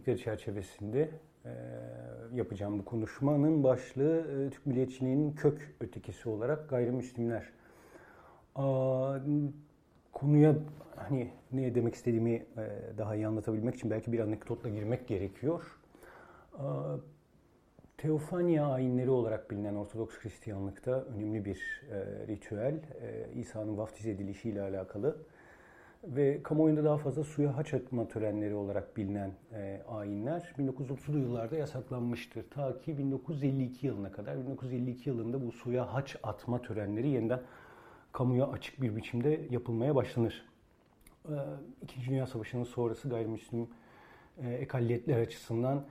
E, etkinlikleri çerçevesinde yapacağım bu konuşmanın başlığı Türk milliyetçiliğinin kök ötekisi olarak gayrimüslimler. Konuya hani ne demek istediğimi daha iyi anlatabilmek için belki bir anekdotla girmek gerekiyor. Aa, Teofania ayinleri olarak bilinen Ortodoks Hristiyanlıkta önemli bir ritüel, İsa'nın vaftiz edilişiyle alakalı ve kamuoyunda daha fazla suya haç atma törenleri olarak bilinen e, ayinler 1930'lu yıllarda yasaklanmıştır. Ta ki 1952 yılına kadar. 1952 yılında bu suya haç atma törenleri yeniden kamuya açık bir biçimde yapılmaya başlanır. E, İkinci Dünya Savaşı'nın sonrası gayrimüslim e, ekalliyetler açısından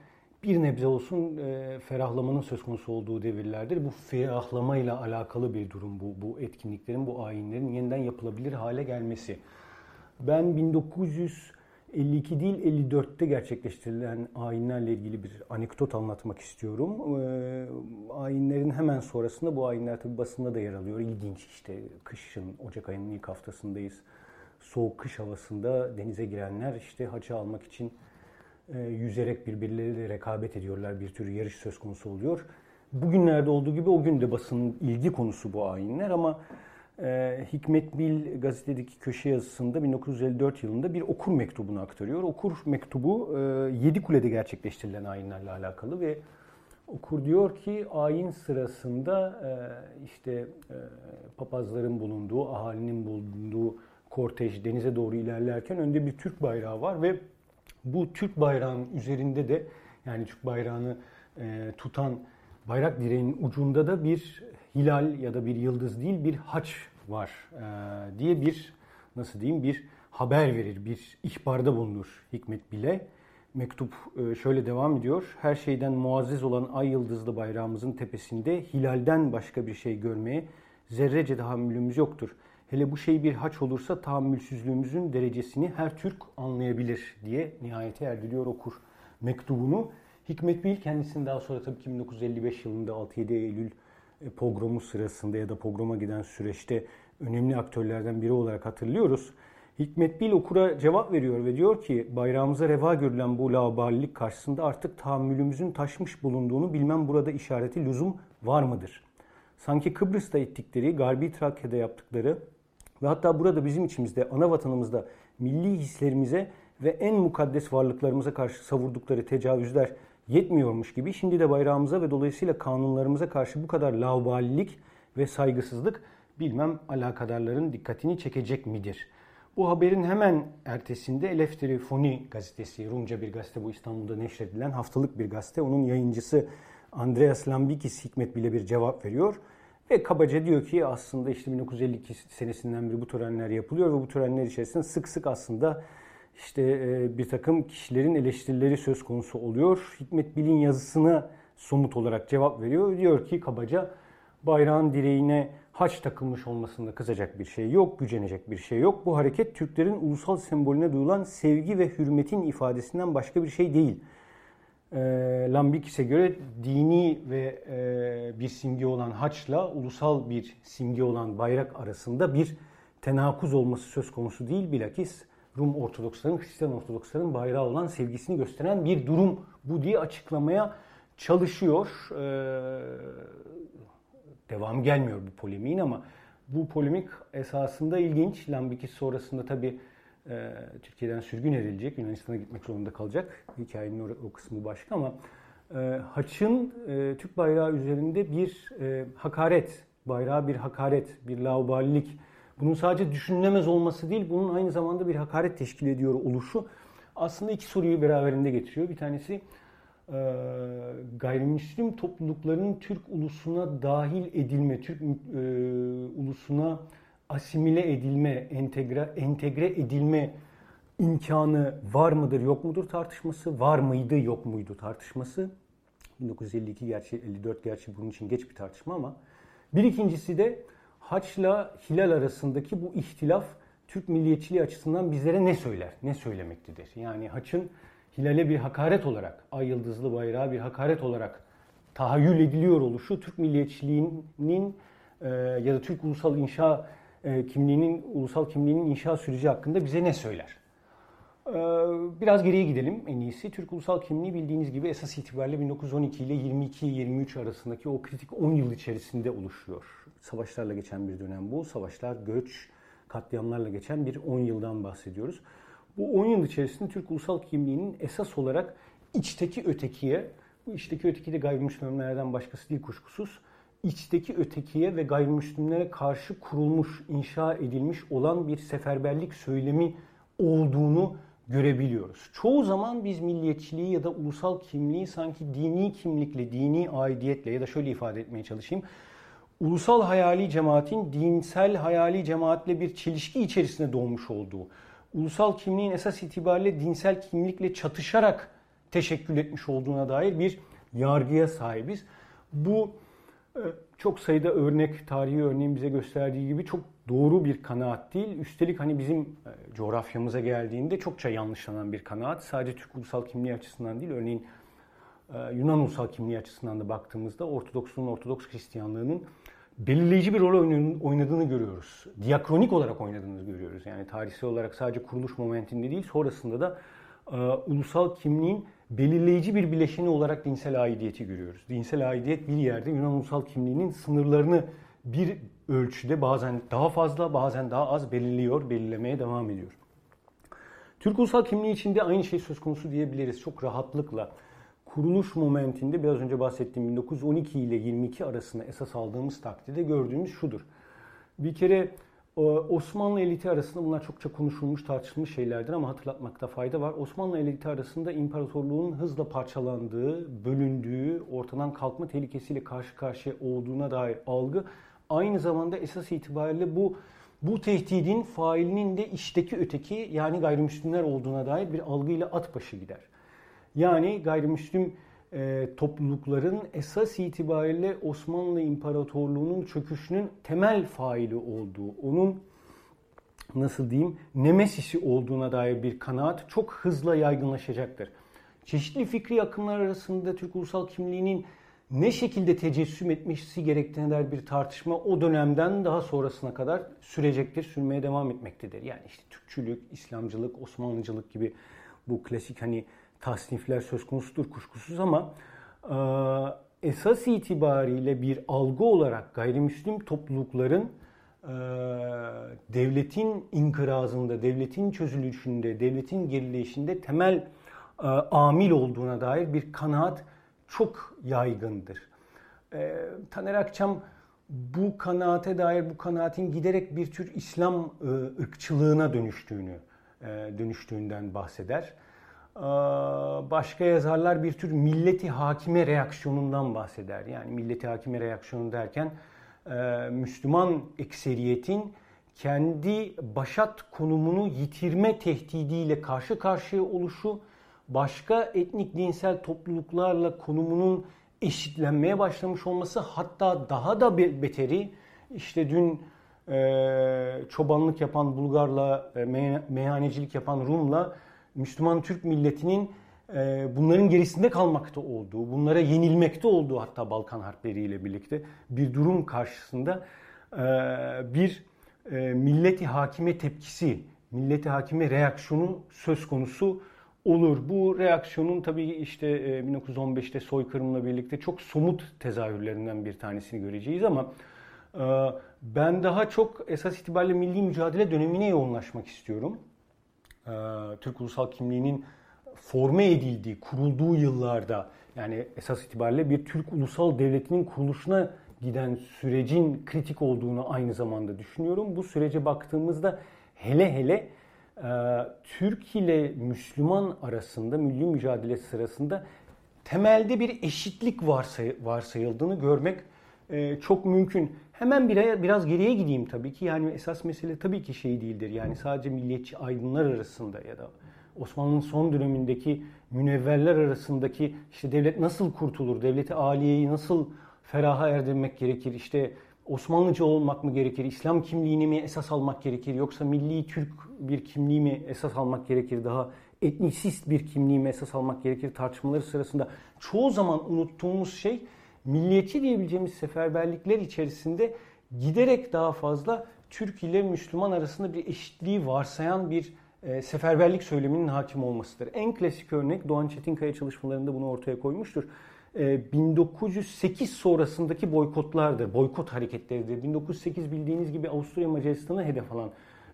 bir nebze olsun e, ferahlamanın söz konusu olduğu devirlerdir. Bu ferahlamayla alakalı bir durum bu, bu etkinliklerin, bu ayinlerin yeniden yapılabilir hale gelmesi. Ben 1952 değil 54'te gerçekleştirilen ayinlerle ilgili bir anekdot anlatmak istiyorum. E, ayinlerin hemen sonrasında bu ayinler tabi basında da yer alıyor. İlginç işte kışın Ocak ayının ilk haftasındayız. Soğuk kış havasında denize girenler işte hacı almak için e, yüzerek birbirleriyle rekabet ediyorlar. Bir tür yarış söz konusu oluyor. Bugünlerde olduğu gibi o gün de basının ilgi konusu bu ayinler ama e, Hikmet Bil gazetedeki köşe yazısında 1954 yılında bir okur mektubunu aktarıyor. Okur mektubu e, Yedikule'de gerçekleştirilen ayinlerle alakalı ve okur diyor ki ayin sırasında e, işte e, papazların bulunduğu, ahalinin bulunduğu kortej denize doğru ilerlerken önde bir Türk bayrağı var ve bu Türk bayrağının üzerinde de yani Türk bayrağını e, tutan bayrak direğinin ucunda da bir hilal ya da bir yıldız değil bir haç var e, diye bir nasıl diyeyim bir haber verir, bir ihbarda bulunur Hikmet bile. Mektup e, şöyle devam ediyor. Her şeyden muazzez olan ay yıldızlı bayrağımızın tepesinde hilalden başka bir şey görmeye zerrece tahammülümüz yoktur. Hele bu şey bir haç olursa tahammülsüzlüğümüzün derecesini her Türk anlayabilir diye nihayete erdiriyor okur mektubunu. Hikmet Bil kendisini daha sonra tabii ki 1955 yılında 6-7 Eylül pogromu sırasında ya da pogroma giden süreçte önemli aktörlerden biri olarak hatırlıyoruz. Hikmet Bil okura cevap veriyor ve diyor ki bayrağımıza reva görülen bu laubalilik karşısında artık tahammülümüzün taşmış bulunduğunu bilmem burada işareti lüzum var mıdır? Sanki Kıbrıs'ta ettikleri, Garbi Trakya'da yaptıkları ve hatta burada bizim içimizde, ana vatanımızda milli hislerimize ve en mukaddes varlıklarımıza karşı savurdukları tecavüzler yetmiyormuş gibi şimdi de bayrağımıza ve dolayısıyla kanunlarımıza karşı bu kadar laubalilik ve saygısızlık bilmem alakadarların dikkatini çekecek midir? Bu haberin hemen ertesinde Eleftiri Foni gazetesi, Rumca bir gazete bu İstanbul'da neşredilen haftalık bir gazete. Onun yayıncısı Andreas Lambikis Hikmet bile bir cevap veriyor. Ve kabaca diyor ki aslında işte 1952 senesinden beri bu törenler yapılıyor ve bu törenler içerisinde sık sık aslında işte e, bir takım kişilerin eleştirileri söz konusu oluyor. Hikmet Bil'in yazısına somut olarak cevap veriyor. Diyor ki kabaca bayrağın direğine haç takılmış olmasında kızacak bir şey yok, gücenecek bir şey yok. Bu hareket Türklerin ulusal sembolüne duyulan sevgi ve hürmetin ifadesinden başka bir şey değil. E, Lambikis'e göre dini ve e, bir simge olan haçla ulusal bir simge olan bayrak arasında bir tenakuz olması söz konusu değil. Bilakis Rum Ortodoksların, Hristiyan Ortodoksların bayrağı olan sevgisini gösteren bir durum bu diye açıklamaya çalışıyor. Ee, devam gelmiyor bu polemiğin ama bu polemik esasında ilginç. Lambikis sonrasında tabi e, Türkiye'den sürgün edilecek, Yunanistan'a gitmek zorunda kalacak. Hikayenin o, o kısmı başka ama e, Haç'ın e, Türk bayrağı üzerinde bir e, hakaret, bayrağı bir hakaret, bir laubalilik bunun sadece düşünülemez olması değil, bunun aynı zamanda bir hakaret teşkil ediyor oluşu aslında iki soruyu beraberinde getiriyor. Bir tanesi gayrimüslim toplulukların Türk ulusuna dahil edilme, Türk e, ulusuna asimile edilme, entegre, entegre edilme imkanı var mıdır yok mudur tartışması, var mıydı yok muydu tartışması. 1952 gerçi 54 gerçi bunun için geç bir tartışma ama bir ikincisi de Haç'la Hilal arasındaki bu ihtilaf Türk milliyetçiliği açısından bizlere ne söyler, ne söylemektedir? Yani Haç'ın Hilal'e bir hakaret olarak, ay yıldızlı bayrağı bir hakaret olarak tahayyül ediliyor oluşu Türk milliyetçiliğinin e, ya da Türk ulusal inşa e, kimliğinin, ulusal kimliğinin inşa süreci hakkında bize ne söyler? E, biraz geriye gidelim en iyisi. Türk ulusal kimliği bildiğiniz gibi esas itibariyle 1912 ile 22-23 arasındaki o kritik 10 yıl içerisinde oluşuyor. Savaşlarla geçen bir dönem bu. Savaşlar, göç, katliamlarla geçen bir 10 yıldan bahsediyoruz. Bu 10 yıl içerisinde Türk ulusal kimliğinin esas olarak içteki ötekiye, bu içteki öteki de gayrimüslimlerden başkası değil kuşkusuz, içteki ötekiye ve gayrimüslimlere karşı kurulmuş, inşa edilmiş olan bir seferberlik söylemi olduğunu görebiliyoruz. Çoğu zaman biz milliyetçiliği ya da ulusal kimliği sanki dini kimlikle, dini aidiyetle ya da şöyle ifade etmeye çalışayım. Ulusal hayali cemaatin dinsel hayali cemaatle bir çelişki içerisinde doğmuş olduğu, ulusal kimliğin esas itibariyle dinsel kimlikle çatışarak teşekkül etmiş olduğuna dair bir yargıya sahibiz. Bu çok sayıda örnek, tarihi örneğin bize gösterdiği gibi çok doğru bir kanaat değil. Üstelik hani bizim e, coğrafyamıza geldiğinde çokça yanlışlanan bir kanaat. Sadece Türk ulusal kimliği açısından değil, örneğin e, Yunan ulusal kimliği açısından da baktığımızda Ortodoksluğun, Ortodoks Hristiyanlığının belirleyici bir rol oynadığını görüyoruz. Diakronik olarak oynadığını görüyoruz. Yani tarihsel olarak sadece kuruluş momentinde değil, sonrasında da ulusal kimliğin belirleyici bir bileşeni olarak dinsel aidiyeti görüyoruz. Dinsel aidiyet bir yerde Yunan ulusal kimliğinin sınırlarını bir ölçüde bazen daha fazla bazen daha az belirliyor, belirlemeye devam ediyor. Türk ulusal kimliği içinde aynı şey söz konusu diyebiliriz çok rahatlıkla. Kuruluş momentinde biraz önce bahsettiğim 1912 ile 22 arasında esas aldığımız takdirde gördüğümüz şudur. Bir kere Osmanlı eliti arasında bunlar çokça konuşulmuş, tartışılmış şeylerdir ama hatırlatmakta fayda var. Osmanlı eliti arasında imparatorluğun hızla parçalandığı, bölündüğü, ortadan kalkma tehlikesiyle karşı karşıya olduğuna dair algı aynı zamanda esas itibariyle bu bu tehdidin failinin de işteki öteki yani gayrimüslimler olduğuna dair bir algıyla at başı gider. Yani gayrimüslim e, toplulukların esas itibariyle Osmanlı İmparatorluğu'nun çöküşünün temel faili olduğu, onun nasıl diyeyim nemesisi olduğuna dair bir kanaat çok hızla yaygınlaşacaktır. Çeşitli fikri akımlar arasında Türk ulusal kimliğinin ne şekilde tecessüm etmesi gerektiğine dair bir tartışma o dönemden daha sonrasına kadar sürecektir, sürmeye devam etmektedir. Yani işte Türkçülük, İslamcılık, Osmanlıcılık gibi bu klasik hani tasnifler söz konusudur kuşkusuz ama e, esas itibariyle bir algı olarak gayrimüslim toplulukların e, devletin inkırazında, devletin çözülüşünde, devletin gerileyişinde temel e, amil olduğuna dair bir kanaat çok yaygındır. Taner Akçam bu kanaate dair bu kanaatin giderek bir tür İslam ırkçılığına dönüştüğünü dönüştüğünden bahseder. Ee, başka yazarlar bir tür milleti hakime reaksiyonundan bahseder. Yani milleti hakime reaksiyonu derken e, Müslüman ekseriyetin kendi başat konumunu yitirme tehdidiyle karşı karşıya oluşu, başka etnik dinsel topluluklarla konumunun eşitlenmeye başlamış olması hatta daha da beteri işte dün e, çobanlık yapan Bulgarla, e, meyhanecilik yapan Rum'la Müslüman Türk milletinin e, bunların gerisinde kalmakta olduğu, bunlara yenilmekte olduğu hatta Balkan harpleriyle birlikte bir durum karşısında e, bir e, milleti hakime tepkisi, milleti hakime reaksiyonu söz konusu olur. Bu reaksiyonun tabii işte 1915'te soykırımla birlikte çok somut tezahürlerinden bir tanesini göreceğiz ama ben daha çok esas itibariyle milli mücadele dönemine yoğunlaşmak istiyorum. E, Türk ulusal kimliğinin forme edildiği, kurulduğu yıllarda yani esas itibariyle bir Türk ulusal devletinin kuruluşuna giden sürecin kritik olduğunu aynı zamanda düşünüyorum. Bu sürece baktığımızda hele hele e, Türk ile Müslüman arasında milli mücadele sırasında temelde bir eşitlik varsay varsayıldığını görmek e, çok mümkün. Hemen bir, biraz geriye gideyim tabii ki. Yani esas mesele tabii ki şey değildir. Yani sadece milliyetçi aydınlar arasında ya da Osmanlı'nın son dönemindeki münevverler arasındaki işte devlet nasıl kurtulur, devleti aliyeyi nasıl feraha erdirmek gerekir, işte Osmanlıcı olmak mı gerekir, İslam kimliğini mi esas almak gerekir yoksa milli Türk bir kimliği mi esas almak gerekir, daha etnisist bir kimliği mi esas almak gerekir tartışmaları sırasında çoğu zaman unuttuğumuz şey milliyetçi diyebileceğimiz seferberlikler içerisinde giderek daha fazla Türk ile Müslüman arasında bir eşitliği varsayan bir e, seferberlik söyleminin hakim olmasıdır. En klasik örnek Doğan Çetinkaya çalışmalarında bunu ortaya koymuştur. 1908 e, sonrasındaki boykotlardır, boykot hareketleridir. 1908 bildiğiniz gibi Avusturya Macaristan'ı hedef alan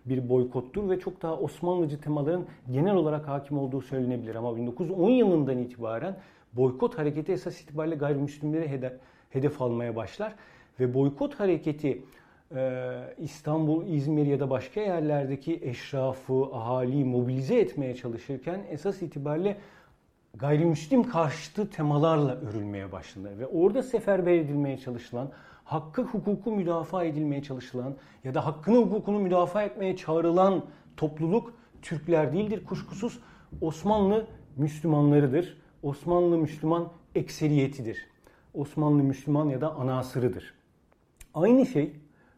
bir boykottur ve çok daha Osmanlıcı temaların genel olarak hakim olduğu söylenebilir. Ama 1910 yılından itibaren boykot hareketi esas itibariyle gayrimüslimleri hedef, almaya başlar. Ve boykot hareketi e, İstanbul, İzmir ya da başka yerlerdeki eşrafı, ahaliyi mobilize etmeye çalışırken esas itibariyle gayrimüslim karşıtı temalarla örülmeye başlanır. Ve orada seferber edilmeye çalışılan, hakkı hukuku müdafaa edilmeye çalışılan ya da hakkını hukukunu müdafaa etmeye çağrılan topluluk Türkler değildir kuşkusuz. Osmanlı Müslümanlarıdır. Osmanlı Müslüman ekseriyetidir. Osmanlı Müslüman ya da anasırıdır. Aynı şey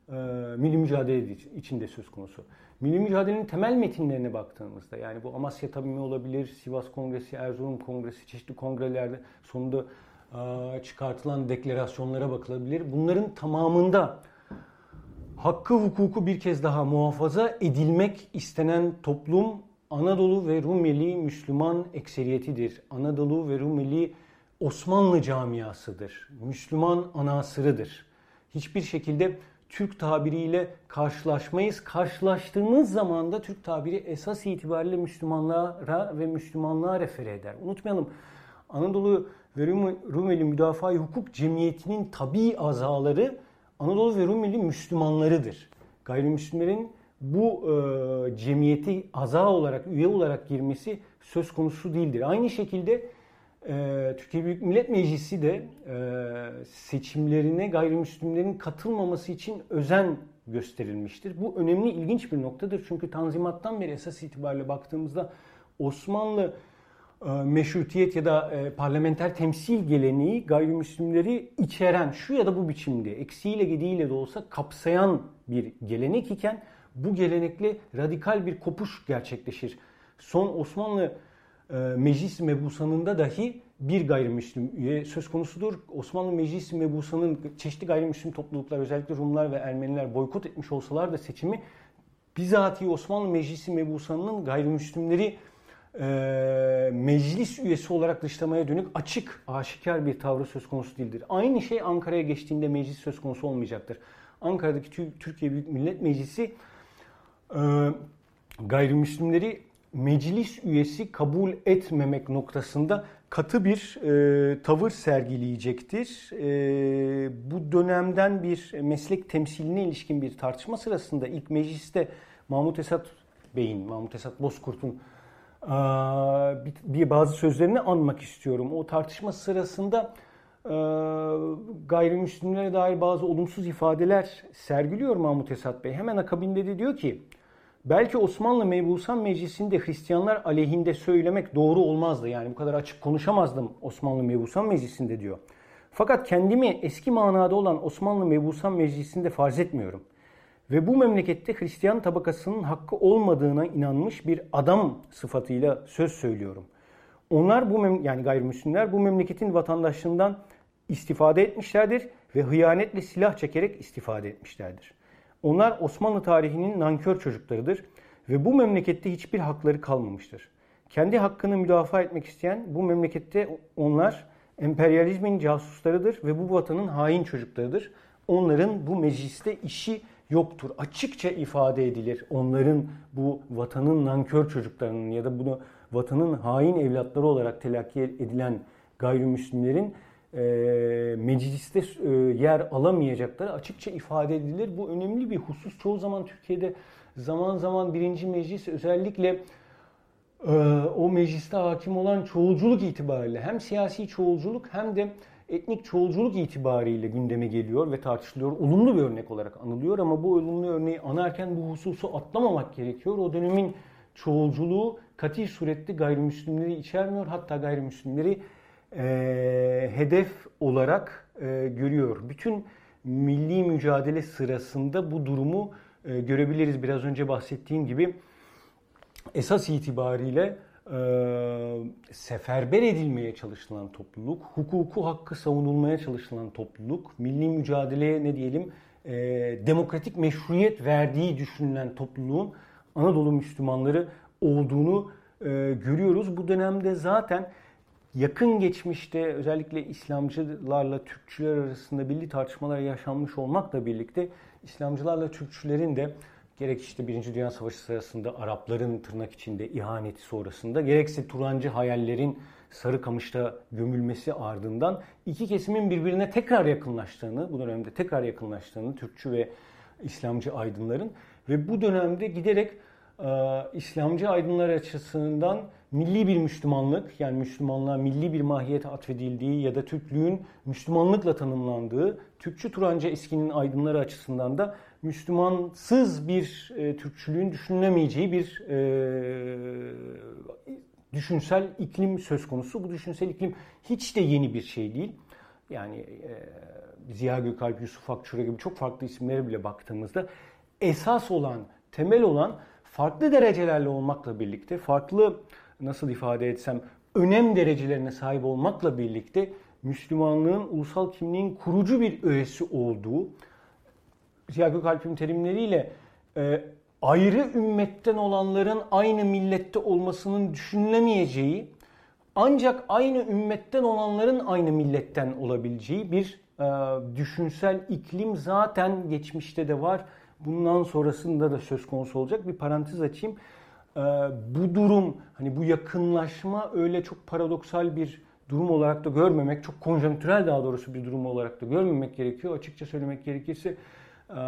e, milli mücadele içinde söz konusu. Milli mücadelenin temel metinlerine baktığımızda yani bu Amasya Tabimi olabilir, Sivas Kongresi, Erzurum Kongresi, çeşitli kongrelerde sonunda e, çıkartılan deklarasyonlara bakılabilir. Bunların tamamında hakkı hukuku bir kez daha muhafaza edilmek istenen toplum Anadolu ve Rumeli Müslüman ekseriyetidir. Anadolu ve Rumeli Osmanlı camiasıdır. Müslüman anasırıdır. Hiçbir şekilde Türk tabiriyle karşılaşmayız. Karşılaştığımız zaman da Türk tabiri esas itibariyle Müslümanlara ve Müslümanlığa refere eder. Unutmayalım Anadolu ve Rumeli Müdafaa Hukuk Cemiyeti'nin tabi azaları Anadolu ve Rumeli Müslümanlarıdır. Gayrimüslimlerin bu e, cemiyeti aza olarak, üye olarak girmesi söz konusu değildir. Aynı şekilde e, Türkiye Büyük Millet Meclisi de e, seçimlerine gayrimüslimlerin katılmaması için özen gösterilmiştir. Bu önemli, ilginç bir noktadır. Çünkü Tanzimat'tan beri esas itibariyle baktığımızda Osmanlı e, meşrutiyet ya da e, parlamenter temsil geleneği gayrimüslimleri içeren şu ya da bu biçimde eksiğiyle gediğiyle de olsa kapsayan bir gelenek iken bu gelenekle radikal bir kopuş gerçekleşir. Son Osmanlı e, Meclis Mebusanı'nda dahi bir gayrimüslim üye söz konusudur. Osmanlı Meclis Mebusanı'nın çeşitli gayrimüslim topluluklar özellikle Rumlar ve Ermeniler boykot etmiş olsalar da seçimi bizatihi Osmanlı Meclisi Mebusanı'nın gayrimüslimleri e, meclis üyesi olarak dışlamaya dönük açık, aşikar bir tavrı söz konusu değildir. Aynı şey Ankara'ya geçtiğinde meclis söz konusu olmayacaktır. Ankara'daki Türkiye Büyük Millet Meclisi gayrimüslimleri meclis üyesi kabul etmemek noktasında katı bir e, tavır sergileyecektir. E, bu dönemden bir meslek temsiline ilişkin bir tartışma sırasında ilk mecliste Mahmut Esat Bey'in, Mahmut Esat Bozkurt'un e, bir, bir bazı sözlerini anmak istiyorum. O tartışma sırasında e, gayrimüslimlere dair bazı olumsuz ifadeler sergiliyor Mahmut Esat Bey. Hemen akabinde de diyor ki Belki Osmanlı Mebusan Meclisi'nde Hristiyanlar aleyhinde söylemek doğru olmazdı. Yani bu kadar açık konuşamazdım Osmanlı Mebusan Meclisi'nde diyor. Fakat kendimi eski manada olan Osmanlı Mebusan Meclisi'nde farz etmiyorum. Ve bu memlekette Hristiyan tabakasının hakkı olmadığına inanmış bir adam sıfatıyla söz söylüyorum. Onlar bu mem yani gayrimüslimler bu memleketin vatandaşlığından istifade etmişlerdir ve hıyanetle silah çekerek istifade etmişlerdir. Onlar Osmanlı tarihinin nankör çocuklarıdır ve bu memlekette hiçbir hakları kalmamıştır. Kendi hakkını müdafaa etmek isteyen bu memlekette onlar emperyalizmin casuslarıdır ve bu vatanın hain çocuklarıdır. Onların bu mecliste işi yoktur. Açıkça ifade edilir onların bu vatanın nankör çocuklarının ya da bunu vatanın hain evlatları olarak telakki edilen gayrimüslimlerin e, mecliste e, yer alamayacakları açıkça ifade edilir. Bu önemli bir husus. Çoğu zaman Türkiye'de zaman zaman birinci meclis özellikle e, o mecliste hakim olan çoğulculuk itibariyle hem siyasi çoğulculuk hem de etnik çoğulculuk itibariyle gündeme geliyor ve tartışılıyor. Olumlu bir örnek olarak anılıyor ama bu olumlu örneği anarken bu hususu atlamamak gerekiyor. O dönemin çoğulculuğu katil surette gayrimüslimleri içermiyor. Hatta gayrimüslimleri e, hedef olarak e, görüyor. Bütün milli mücadele sırasında bu durumu e, görebiliriz. Biraz önce bahsettiğim gibi esas itibariyle e, seferber edilmeye çalışılan topluluk, hukuku hakkı savunulmaya çalışılan topluluk, milli mücadeleye ne diyelim e, demokratik meşruiyet verdiği düşünülen topluluğun Anadolu Müslümanları olduğunu e, görüyoruz. Bu dönemde zaten yakın geçmişte özellikle İslamcılarla Türkçüler arasında belli tartışmalar yaşanmış olmakla birlikte İslamcılarla Türkçülerin de gerek işte Birinci Dünya Savaşı sırasında Arapların tırnak içinde ihaneti sonrasında gerekse Turancı hayallerin Sarıkamış'ta gömülmesi ardından iki kesimin birbirine tekrar yakınlaştığını, bu dönemde tekrar yakınlaştığını Türkçü ve İslamcı aydınların ve bu dönemde giderek e, İslamcı aydınlar açısından milli bir Müslümanlık yani Müslümanlığa milli bir mahiyet atfedildiği ya da Türklüğün Müslümanlıkla tanımlandığı Türkçü Turancı eskinin aydınları açısından da Müslümansız bir e, Türkçülüğün düşünülemeyeceği bir e, düşünsel iklim söz konusu. Bu düşünsel iklim hiç de yeni bir şey değil. Yani e, Ziya Gökalp, Yusuf Akçura gibi çok farklı isimlere bile baktığımızda esas olan, temel olan farklı derecelerle olmakla birlikte, farklı nasıl ifade etsem önem derecelerine sahip olmakla birlikte Müslümanlığın ulusal kimliğin kurucu bir öğesi olduğu, Ziya Gökalp'in terimleriyle e, ayrı ümmetten olanların aynı millette olmasının düşünülemeyeceği, ancak aynı ümmetten olanların aynı milletten olabileceği bir e, düşünsel iklim zaten geçmişte de var. Bundan sonrasında da söz konusu olacak. Bir parantez açayım. E, bu durum, hani bu yakınlaşma öyle çok paradoksal bir durum olarak da görmemek, çok konjonktürel daha doğrusu bir durum olarak da görmemek gerekiyor. Açıkça söylemek gerekirse e,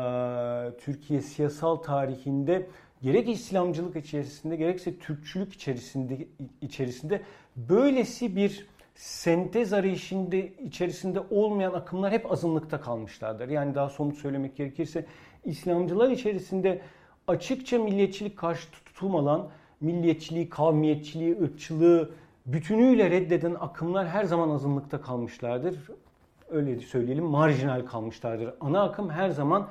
Türkiye siyasal tarihinde gerek İslamcılık içerisinde gerekse Türkçülük içerisinde içerisinde böylesi bir sentez arayışında içerisinde olmayan akımlar hep azınlıkta kalmışlardır. Yani daha somut söylemek gerekirse İslamcılar içerisinde açıkça milliyetçilik karşı tutum alan, milliyetçiliği, kavmiyetçiliği, ırkçılığı bütünüyle reddeden akımlar her zaman azınlıkta kalmışlardır öyle söyleyelim marjinal kalmışlardır. Ana akım her zaman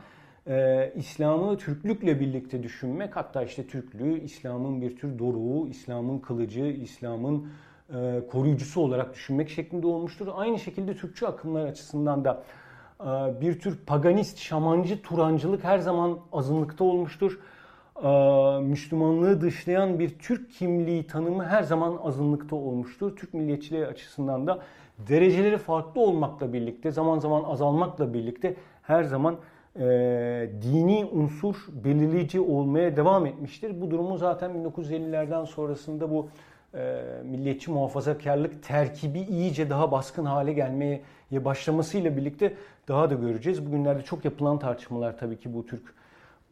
e, İslam'ı Türklükle birlikte düşünmek hatta işte Türklüğü İslam'ın bir tür doruğu, İslam'ın kılıcı, İslam'ın e, koruyucusu olarak düşünmek şeklinde olmuştur. Aynı şekilde Türkçü akımlar açısından da bir tür paganist, şamancı, turancılık her zaman azınlıkta olmuştur. E, Müslümanlığı dışlayan bir Türk kimliği tanımı her zaman azınlıkta olmuştur. Türk milliyetçiliği açısından da dereceleri farklı olmakla birlikte, zaman zaman azalmakla birlikte her zaman e, dini unsur belirleyici olmaya devam etmiştir. Bu durumu zaten 1950'lerden sonrasında bu milliyetçi muhafazakarlık terkibi iyice daha baskın hale gelmeye başlamasıyla birlikte daha da göreceğiz. Bugünlerde çok yapılan tartışmalar tabii ki bu Türk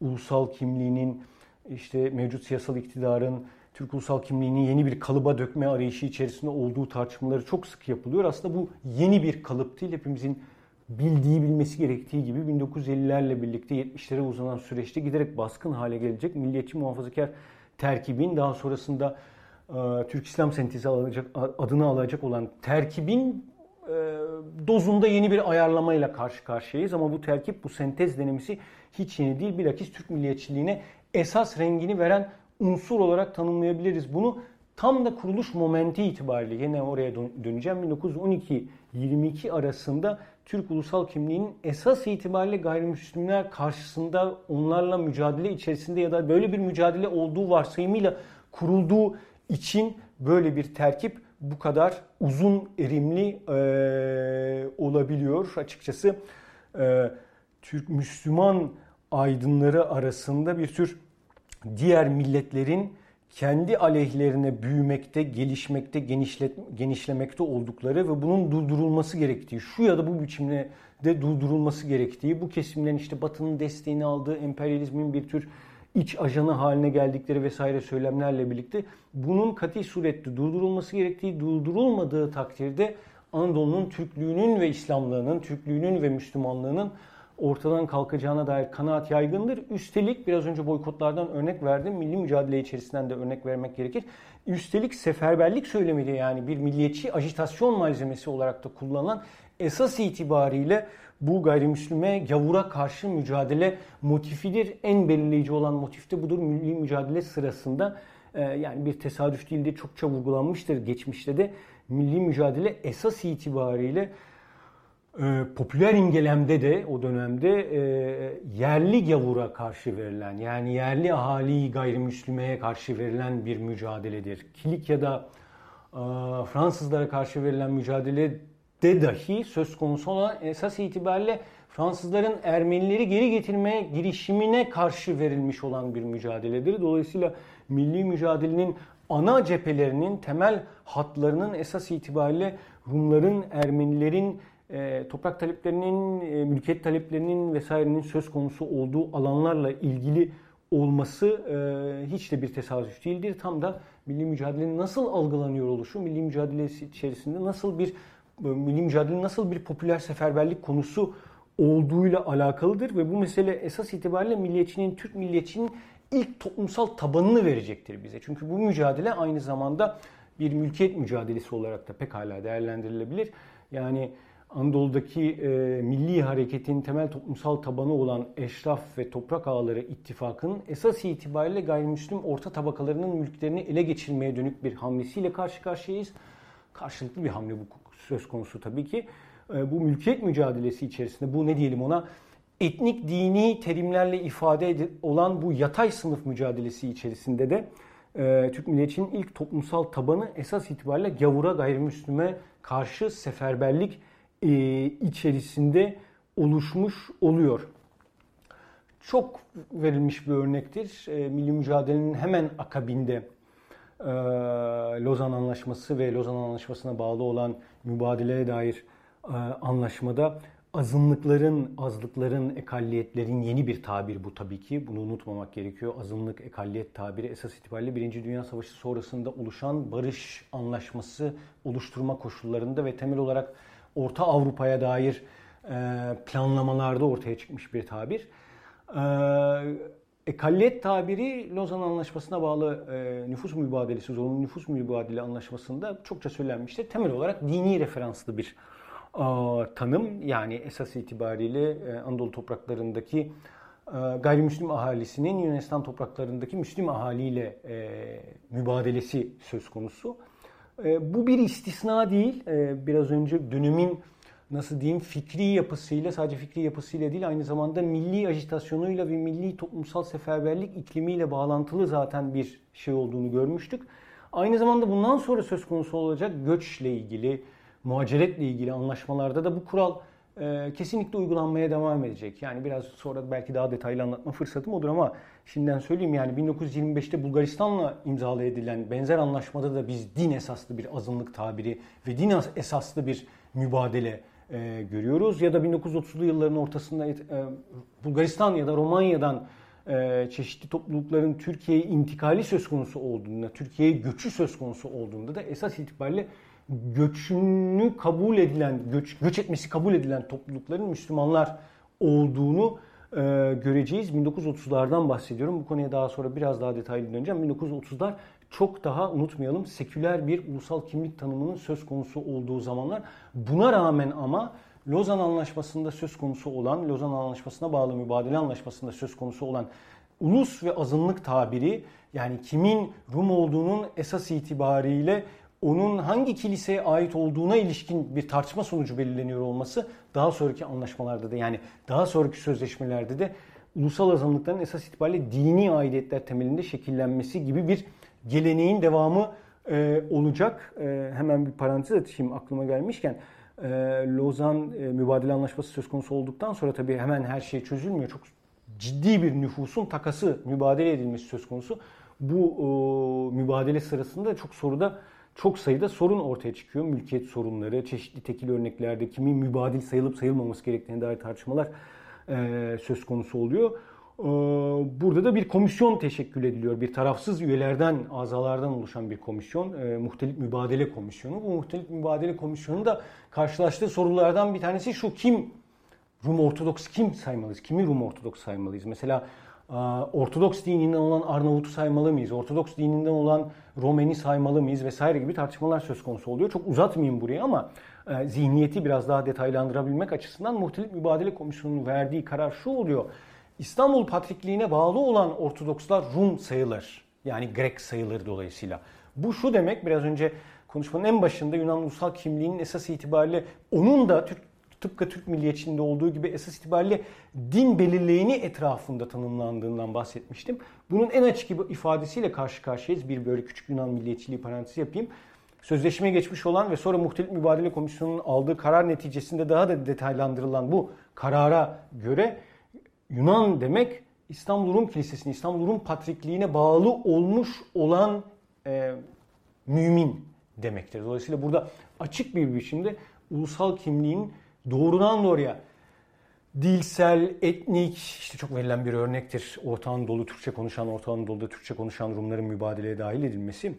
ulusal kimliğinin işte mevcut siyasal iktidarın Türk ulusal kimliğini yeni bir kalıba dökme arayışı içerisinde olduğu tartışmaları çok sık yapılıyor. Aslında bu yeni bir kalıp değil. Hepimizin bildiği, bilmesi gerektiği gibi 1950'lerle birlikte 70'lere uzanan süreçte giderek baskın hale gelecek milliyetçi muhafazakar terkibin daha sonrasında e, Türk İslam sentezi alacak, adını alacak olan terkibin e, dozunda yeni bir ayarlamayla karşı karşıyayız. Ama bu terkip, bu sentez denemesi hiç yeni değil. Bilakis Türk milliyetçiliğine esas rengini veren unsur olarak tanımlayabiliriz. Bunu tam da kuruluş momenti itibariyle yine oraya döneceğim. 1912-22 arasında Türk ulusal kimliğinin esas itibariyle gayrimüslimler karşısında onlarla mücadele içerisinde ya da böyle bir mücadele olduğu varsayımıyla kurulduğu için böyle bir terkip bu kadar uzun erimli e, olabiliyor. Açıkçası e, Türk Müslüman aydınları arasında bir tür diğer milletlerin kendi aleyhlerine büyümekte, gelişmekte, genişlemekte oldukları ve bunun durdurulması gerektiği, şu ya da bu biçimde de durdurulması gerektiği, bu kesimlerin işte Batı'nın desteğini aldığı emperyalizmin bir tür iç ajanı haline geldikleri vesaire söylemlerle birlikte bunun kati surette durdurulması gerektiği, durdurulmadığı takdirde Anadolu'nun Türklüğünün ve İslamlığının, Türklüğünün ve Müslümanlığının ortadan kalkacağına dair kanaat yaygındır. Üstelik biraz önce boykotlardan örnek verdim. Milli mücadele içerisinden de örnek vermek gerekir. Üstelik seferberlik söylemiyle yani bir milliyetçi ajitasyon malzemesi olarak da kullanılan esas itibariyle bu gayrimüslime gavura karşı mücadele motifidir. En belirleyici olan motif de budur. Milli mücadele sırasında e, yani bir tesadüf değil de çokça vurgulanmıştır geçmişte de milli mücadele esas itibariyle e, popüler imgelemde de o dönemde e, yerli gavura karşı verilen yani yerli ahali gayrimüslimeye karşı verilen bir mücadeledir. Kilikya'da e, Fransızlara karşı verilen mücadele de dahi söz konusu olan esas itibariyle Fransızların Ermenileri geri getirmeye girişimine karşı verilmiş olan bir mücadeledir. Dolayısıyla milli mücadelenin ana cephelerinin temel hatlarının esas itibariyle Rumların, Ermenilerin e, toprak taleplerinin, e, mülkiyet taleplerinin vesairenin söz konusu olduğu alanlarla ilgili olması e, hiç de bir tesadüf değildir. Tam da milli mücadelenin nasıl algılanıyor oluşu, milli mücadele içerisinde nasıl bir milli mücadele nasıl bir popüler seferberlik konusu olduğuyla alakalıdır ve bu mesele esas itibariyle milliyetçinin, Türk milliyetçinin ilk toplumsal tabanını verecektir bize. Çünkü bu mücadele aynı zamanda bir mülkiyet mücadelesi olarak da pekala değerlendirilebilir. Yani Anadolu'daki e, milli hareketin temel toplumsal tabanı olan eşraf ve toprak ağları ittifakının esas itibariyle gayrimüslim orta tabakalarının mülklerini ele geçirmeye dönük bir hamlesiyle karşı karşıyayız. Karşılıklı bir hamle bu söz konusu tabii ki. E, bu mülkiyet mücadelesi içerisinde bu ne diyelim ona etnik dini terimlerle ifade olan bu yatay sınıf mücadelesi içerisinde de e, Türk milliyetçinin ilk toplumsal tabanı esas itibariyle gavura gayrimüslime karşı seferberlik e, içerisinde oluşmuş oluyor. Çok verilmiş bir örnektir. E, milli mücadelenin hemen akabinde Lozan Anlaşması ve Lozan Anlaşması'na bağlı olan mübadeleye dair e, anlaşmada azınlıkların, azlıkların, ekalliyetlerin yeni bir tabir bu tabii ki. Bunu unutmamak gerekiyor. Azınlık, ekalliyet tabiri esas itibariyle Birinci Dünya Savaşı sonrasında oluşan barış anlaşması oluşturma koşullarında ve temel olarak Orta Avrupa'ya dair e, planlamalarda ortaya çıkmış bir tabir. E, Ekalliyet tabiri Lozan Anlaşması'na bağlı e, nüfus mübadelesi, zorunlu nüfus mübadele anlaşmasında çokça söylenmiştir. Temel olarak dini referanslı bir tanım. Yani esas itibariyle Anadolu topraklarındaki gayrimüslim ahalisinin Yunanistan topraklarındaki Müslüm ahaliyle mübadelesi söz konusu. E, bu bir istisna değil. E, biraz önce dönemin nasıl diyeyim fikri yapısıyla sadece fikri yapısıyla değil aynı zamanda milli ajitasyonuyla ve milli toplumsal seferberlik iklimiyle bağlantılı zaten bir şey olduğunu görmüştük. Aynı zamanda bundan sonra söz konusu olacak göçle ilgili, muhaceretle ilgili anlaşmalarda da bu kural e, kesinlikle uygulanmaya devam edecek. Yani biraz sonra belki daha detaylı anlatma fırsatım olur ama şimdiden söyleyeyim yani 1925'te Bulgaristan'la imzala edilen benzer anlaşmada da biz din esaslı bir azınlık tabiri ve din esaslı bir mübadele e, görüyoruz. Ya da 1930'lu yılların ortasında e, Bulgaristan ya da Romanya'dan e, çeşitli toplulukların Türkiye'ye intikali söz konusu olduğunda, Türkiye'ye göçü söz konusu olduğunda da esas itibariyle göçünü kabul edilen, göç, göç etmesi kabul edilen toplulukların Müslümanlar olduğunu e, göreceğiz. 1930'lardan bahsediyorum. Bu konuya daha sonra biraz daha detaylı döneceğim. 1930'lar çok daha unutmayalım seküler bir ulusal kimlik tanımının söz konusu olduğu zamanlar. Buna rağmen ama Lozan Anlaşması'nda söz konusu olan, Lozan Anlaşması'na bağlı mübadele anlaşmasında söz konusu olan ulus ve azınlık tabiri yani kimin Rum olduğunun esas itibariyle onun hangi kiliseye ait olduğuna ilişkin bir tartışma sonucu belirleniyor olması daha sonraki anlaşmalarda da yani daha sonraki sözleşmelerde de ulusal azınlıkların esas itibariyle dini aidiyetler temelinde şekillenmesi gibi bir geleneğin devamı e, olacak. E, hemen bir parantez atayım aklıma gelmişken. E, Lozan e, mübadele anlaşması söz konusu olduktan sonra tabii hemen her şey çözülmüyor. Çok ciddi bir nüfusun takası, mübadele edilmesi söz konusu. Bu e, mübadele sırasında çok soruda çok sayıda sorun ortaya çıkıyor. Mülkiyet sorunları, çeşitli tekil örneklerde kimin mübadil sayılıp sayılmaması gerektiğine dair tartışmalar e, söz konusu oluyor. Burada da bir komisyon teşekkül ediliyor. Bir tarafsız üyelerden, azalardan oluşan bir komisyon. Muhtelif Mübadele Komisyonu. Bu Muhtelif Mübadele Komisyonu da karşılaştığı sorulardan bir tanesi şu. Kim Rum Ortodoks kim saymalıyız? Kimi Rum Ortodoks saymalıyız? Mesela Ortodoks dininden olan Arnavut'u saymalı mıyız? Ortodoks dininden olan Romeni saymalı mıyız? Vesaire gibi tartışmalar söz konusu oluyor. Çok uzatmayayım buraya ama e, zihniyeti biraz daha detaylandırabilmek açısından Muhtelif Mübadele Komisyonu'nun verdiği karar şu oluyor. İstanbul Patrikliğine bağlı olan Ortodokslar Rum sayılır. Yani Grek sayılır dolayısıyla. Bu şu demek biraz önce konuşmanın en başında Yunan ulusal kimliğinin esas itibariyle onun da Türk tıpkı Türk milliyetçiliğinde olduğu gibi esas itibariyle din belirleyeni etrafında tanımlandığından bahsetmiştim. Bunun en açık ifadesiyle karşı karşıyayız. Bir böyle küçük Yunan milliyetçiliği parantezi yapayım. Sözleşmeye geçmiş olan ve sonra Muhtelif Mübadele Komisyonu'nun aldığı karar neticesinde daha da detaylandırılan bu karara göre Yunan demek İstanbul Rum Kilisesi'ne, İstanbul Rum Patrikliğine bağlı olmuş olan e, mümin demektir. Dolayısıyla burada açık bir biçimde ulusal kimliğin doğrudan doğruya dilsel, etnik, işte çok verilen bir örnektir. Orta Anadolu Türkçe konuşan, Orta Anadolu'da Türkçe konuşan Rumların mübadeleye dahil edilmesi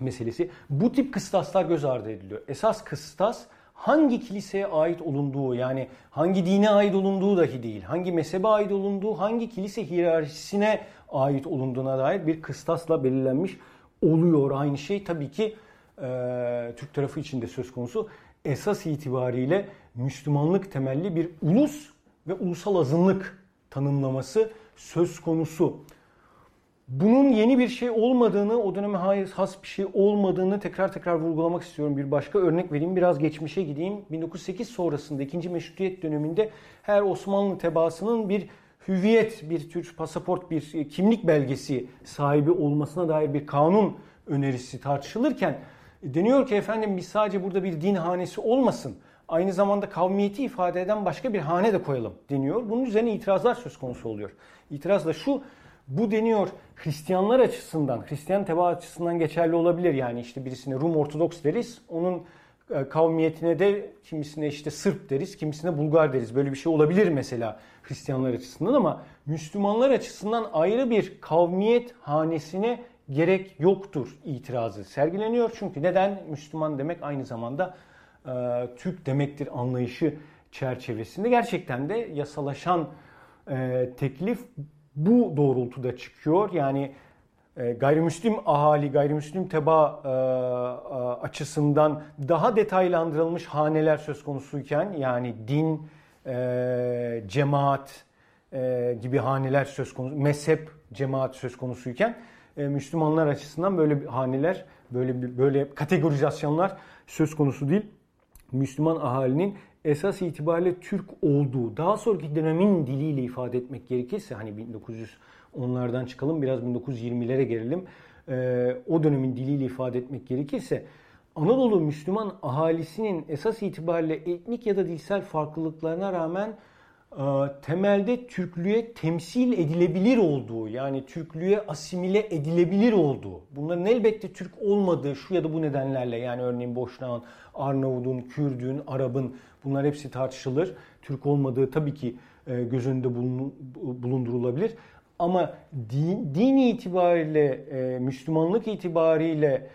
meselesi. Bu tip kıstaslar göz ardı ediliyor. Esas kıstas hangi kiliseye ait olunduğu yani hangi dine ait olunduğu dahi değil. Hangi mezhebe ait olunduğu, hangi kilise hiyerarşisine ait olunduğuna dair bir kıstasla belirlenmiş oluyor. Aynı şey tabii ki e, Türk tarafı için de söz konusu. Esas itibariyle Müslümanlık temelli bir ulus ve ulusal azınlık tanımlaması söz konusu. Bunun yeni bir şey olmadığını, o döneme has bir şey olmadığını tekrar tekrar vurgulamak istiyorum. Bir başka örnek vereyim, biraz geçmişe gideyim. 1908 sonrasında, ikinci meşrutiyet döneminde her Osmanlı tebaasının bir hüviyet, bir tür pasaport, bir kimlik belgesi sahibi olmasına dair bir kanun önerisi tartışılırken deniyor ki efendim biz sadece burada bir din hanesi olmasın aynı zamanda kavmiyeti ifade eden başka bir hane de koyalım deniyor. Bunun üzerine itirazlar söz konusu oluyor. İtiraz da şu, bu deniyor Hristiyanlar açısından, Hristiyan teba açısından geçerli olabilir. Yani işte birisine Rum Ortodoks deriz, onun e, kavmiyetine de kimisine işte Sırp deriz, kimisine Bulgar deriz. Böyle bir şey olabilir mesela Hristiyanlar açısından ama Müslümanlar açısından ayrı bir kavmiyet hanesine gerek yoktur itirazı sergileniyor. Çünkü neden? Müslüman demek aynı zamanda e, Türk demektir anlayışı çerçevesinde gerçekten de yasalaşan e, teklif bu doğrultuda çıkıyor. Yani e, gayrimüslim ahali, gayrimüslim teba e, e, açısından daha detaylandırılmış haneler söz konusuyken yani din, cemaat gibi haneler söz konusu, mezhep, cemaat söz konusuyken Müslümanlar açısından böyle bir haneler, böyle böyle kategorizasyonlar söz konusu değil. Müslüman ahalinin esas itibariyle Türk olduğu, daha sonraki dönemin diliyle ifade etmek gerekirse hani 1910'lardan çıkalım biraz 1920'lere gelelim. O dönemin diliyle ifade etmek gerekirse Anadolu Müslüman ahalisinin esas itibariyle etnik ya da dilsel farklılıklarına rağmen temelde Türklüğe temsil edilebilir olduğu yani Türklüğe asimile edilebilir olduğu bunların elbette Türk olmadığı şu ya da bu nedenlerle yani örneğin Boşnak'ın, Arnavut'un, Kürdün, Arap'ın bunlar hepsi tartışılır. Türk olmadığı tabii ki e, göz önünde bulundurulabilir. Ama din, din itibariyle, e, Müslümanlık itibariyle,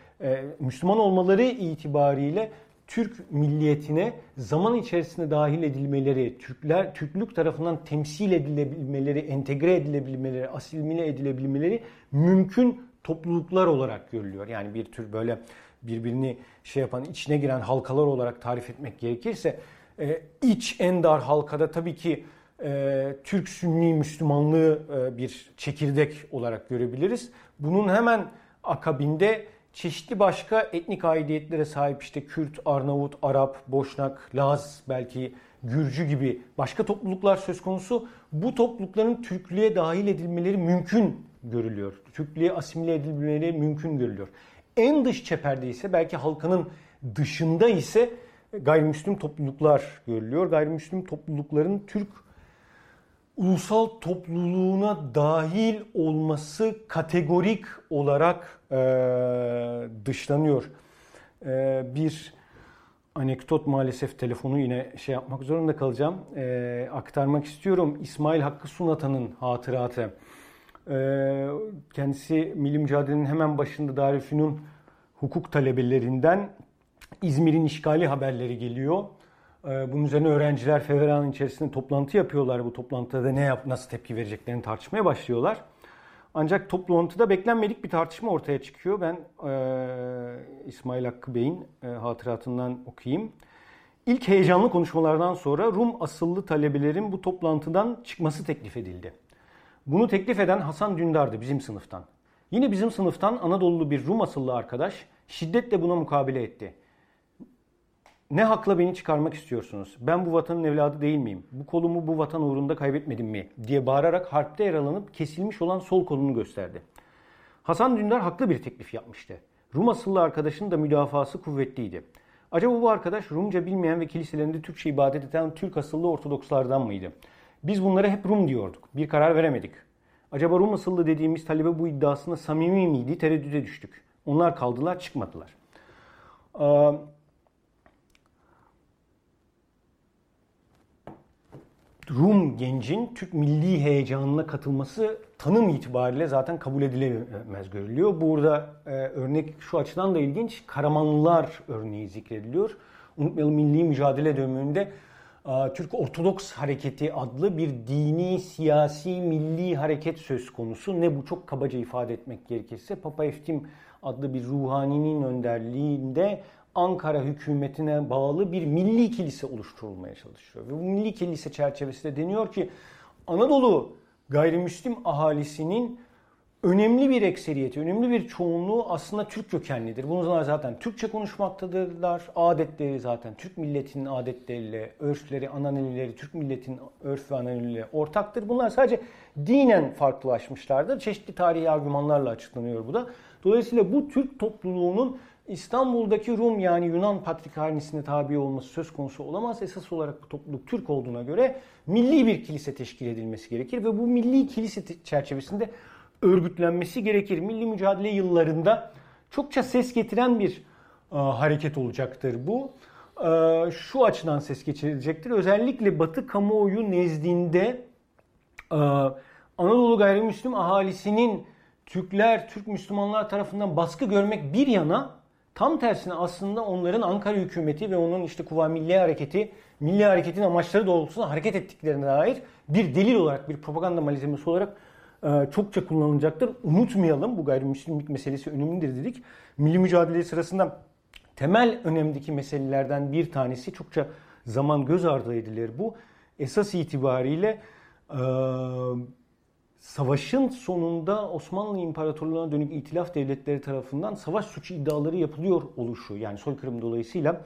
Müslüman olmaları itibariyle Türk milliyetine zaman içerisinde dahil edilmeleri, Türkler Türklük tarafından temsil edilebilmeleri, entegre edilebilmeleri, asimile edilebilmeleri mümkün topluluklar olarak görülüyor. Yani bir tür böyle birbirini şey yapan, içine giren halkalar olarak tarif etmek gerekirse e, iç en dar halkada tabii ki e, Türk Sünni Müslümanlığı e, bir çekirdek olarak görebiliriz. Bunun hemen akabinde çeşitli başka etnik aidiyetlere sahip işte Kürt, Arnavut, Arap, Boşnak, Laz belki Gürcü gibi başka topluluklar söz konusu. Bu toplulukların Türklüğe dahil edilmeleri mümkün görülüyor. Türklüğe asimile edilmeleri mümkün görülüyor. En dış çeperde ise belki halkanın dışında ise gayrimüslim topluluklar görülüyor. Gayrimüslim toplulukların Türk ulusal topluluğuna dahil olması kategorik olarak dışlanıyor. E, bir anekdot maalesef telefonu yine şey yapmak zorunda kalacağım. E, aktarmak istiyorum. İsmail Hakkı Sunatan'ın hatıratı. E, kendisi Milli Mücadele'nin hemen başında Darülfünun hukuk talebelerinden İzmir'in işgali haberleri geliyor. E, bunun üzerine öğrenciler Feveran'ın içerisinde toplantı yapıyorlar. Bu toplantıda ne yap, nasıl tepki vereceklerini tartışmaya başlıyorlar. Ancak toplantıda beklenmedik bir tartışma ortaya çıkıyor. Ben e, İsmail Hakkı Bey'in e, hatıratından okuyayım. İlk heyecanlı konuşmalardan sonra Rum asıllı talebelerin bu toplantıdan çıkması teklif edildi. Bunu teklif eden Hasan Dündar'dı bizim sınıftan. Yine bizim sınıftan Anadolu'lu bir Rum asıllı arkadaş şiddetle buna mukabele etti. Ne hakla beni çıkarmak istiyorsunuz? Ben bu vatanın evladı değil miyim? Bu kolumu bu vatan uğrunda kaybetmedim mi? diye bağırarak harpte yaralanıp kesilmiş olan sol kolunu gösterdi. Hasan Dündar haklı bir teklif yapmıştı. Rum asıllı arkadaşın da müdafası kuvvetliydi. Acaba bu arkadaş Rumca bilmeyen ve kiliselerinde Türkçe ibadet eden Türk asıllı Ortodokslardan mıydı? Biz bunlara hep Rum diyorduk. Bir karar veremedik. Acaba Rum asıllı dediğimiz talebe bu iddiasında samimi miydi? Tereddüte düştük. Onlar kaldılar çıkmadılar. Rum gencin Türk milli heyecanına katılması tanım itibariyle zaten kabul edilemez görülüyor. Burada e, örnek şu açıdan da ilginç. Karamanlılar örneği zikrediliyor. Unutmayalım milli mücadele döneminde e, Türk Ortodoks Hareketi adlı bir dini, siyasi, milli hareket söz konusu. Ne bu çok kabaca ifade etmek gerekirse Papa Eftim adlı bir ruhaninin önderliğinde Ankara hükümetine bağlı bir milli kilise oluşturulmaya çalışıyor. Ve bu milli kilise çerçevesinde deniyor ki Anadolu gayrimüslim ahalisinin önemli bir ekseriyeti, önemli bir çoğunluğu aslında Türk kökenlidir. Bunlar zaten Türkçe konuşmaktadırlar. Adetleri zaten Türk milletinin adetleriyle, örfleri, ananelileri Türk milletinin örf ve ananelileri ortaktır. Bunlar sadece dinen farklılaşmışlardır. Çeşitli tarihi argümanlarla açıklanıyor bu da. Dolayısıyla bu Türk topluluğunun İstanbul'daki Rum yani Yunan Patrikhanesi'ne tabi olması söz konusu olamaz. Esas olarak bu topluluk Türk olduğuna göre milli bir kilise teşkil edilmesi gerekir ve bu milli kilise çerçevesinde örgütlenmesi gerekir. Milli mücadele yıllarında çokça ses getiren bir e, hareket olacaktır bu. E, şu açıdan ses geçirecektir. Özellikle Batı kamuoyu nezdinde e, Anadolu gayrimüslim ahalisinin Türkler, Türk Müslümanlar tarafından baskı görmek bir yana Tam tersine aslında onların Ankara hükümeti ve onun işte Kuva Milli Hareketi, Milli Hareket'in amaçları doğrultusunda hareket ettiklerine dair bir delil olarak, bir propaganda malzemesi olarak e, çokça kullanılacaktır. Unutmayalım bu gayrimüslimlik meselesi önemlidir dedik. Milli mücadele sırasında temel önemdeki meselelerden bir tanesi çokça zaman göz ardı edilir bu. Esas itibariyle e, savaşın sonunda Osmanlı İmparatorluğu'na dönük itilaf devletleri tarafından savaş suçu iddiaları yapılıyor oluşu. Yani soykırım dolayısıyla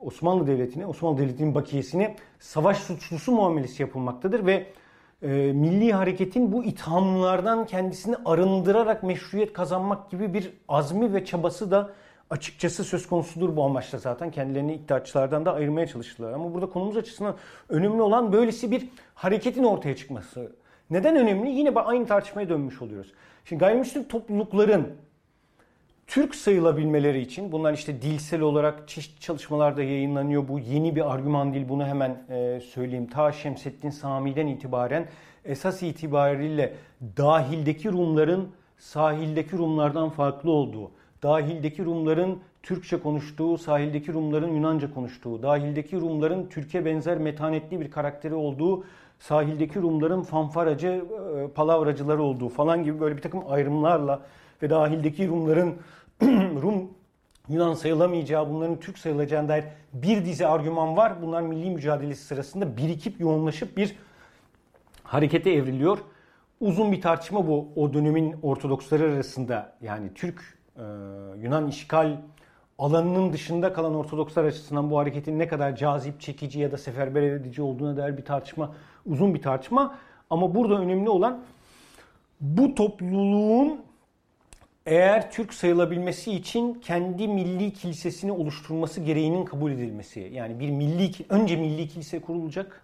Osmanlı Devleti'ne, Osmanlı Devleti'nin bakiyesine savaş suçlusu muamelesi yapılmaktadır ve milli hareketin bu ithamlardan kendisini arındırarak meşruiyet kazanmak gibi bir azmi ve çabası da açıkçası söz konusudur bu amaçla zaten. Kendilerini iddiaçılardan da ayırmaya çalıştılar. Ama burada konumuz açısından önemli olan böylesi bir hareketin ortaya çıkması. Neden önemli? Yine aynı tartışmaya dönmüş oluyoruz. Şimdi gayrimüslim toplulukların Türk sayılabilmeleri için bunlar işte dilsel olarak çeşitli çalışmalarda yayınlanıyor. Bu yeni bir argüman değil bunu hemen e, söyleyeyim. Ta Şemseddin Sami'den itibaren esas itibariyle dahildeki Rumların sahildeki Rumlardan farklı olduğu, dahildeki Rumların Türkçe konuştuğu, sahildeki Rumların Yunanca konuştuğu, dahildeki Rumların Türkiye benzer metanetli bir karakteri olduğu, sahildeki Rumların fanfaracı, e, palavracıları olduğu falan gibi böyle bir takım ayrımlarla ve dahildeki Rumların Rum Yunan sayılamayacağı, bunların Türk sayılacağına dair bir dizi argüman var. Bunlar milli mücadelesi sırasında birikip yoğunlaşıp bir harekete evriliyor. Uzun bir tartışma bu o dönemin Ortodoksları arasında yani Türk e, Yunan işgal alanının dışında kalan Ortodokslar açısından bu hareketin ne kadar cazip, çekici ya da seferber edici olduğuna dair bir tartışma, uzun bir tartışma. Ama burada önemli olan bu topluluğun eğer Türk sayılabilmesi için kendi milli kilisesini oluşturması gereğinin kabul edilmesi. Yani bir milli önce milli kilise kurulacak.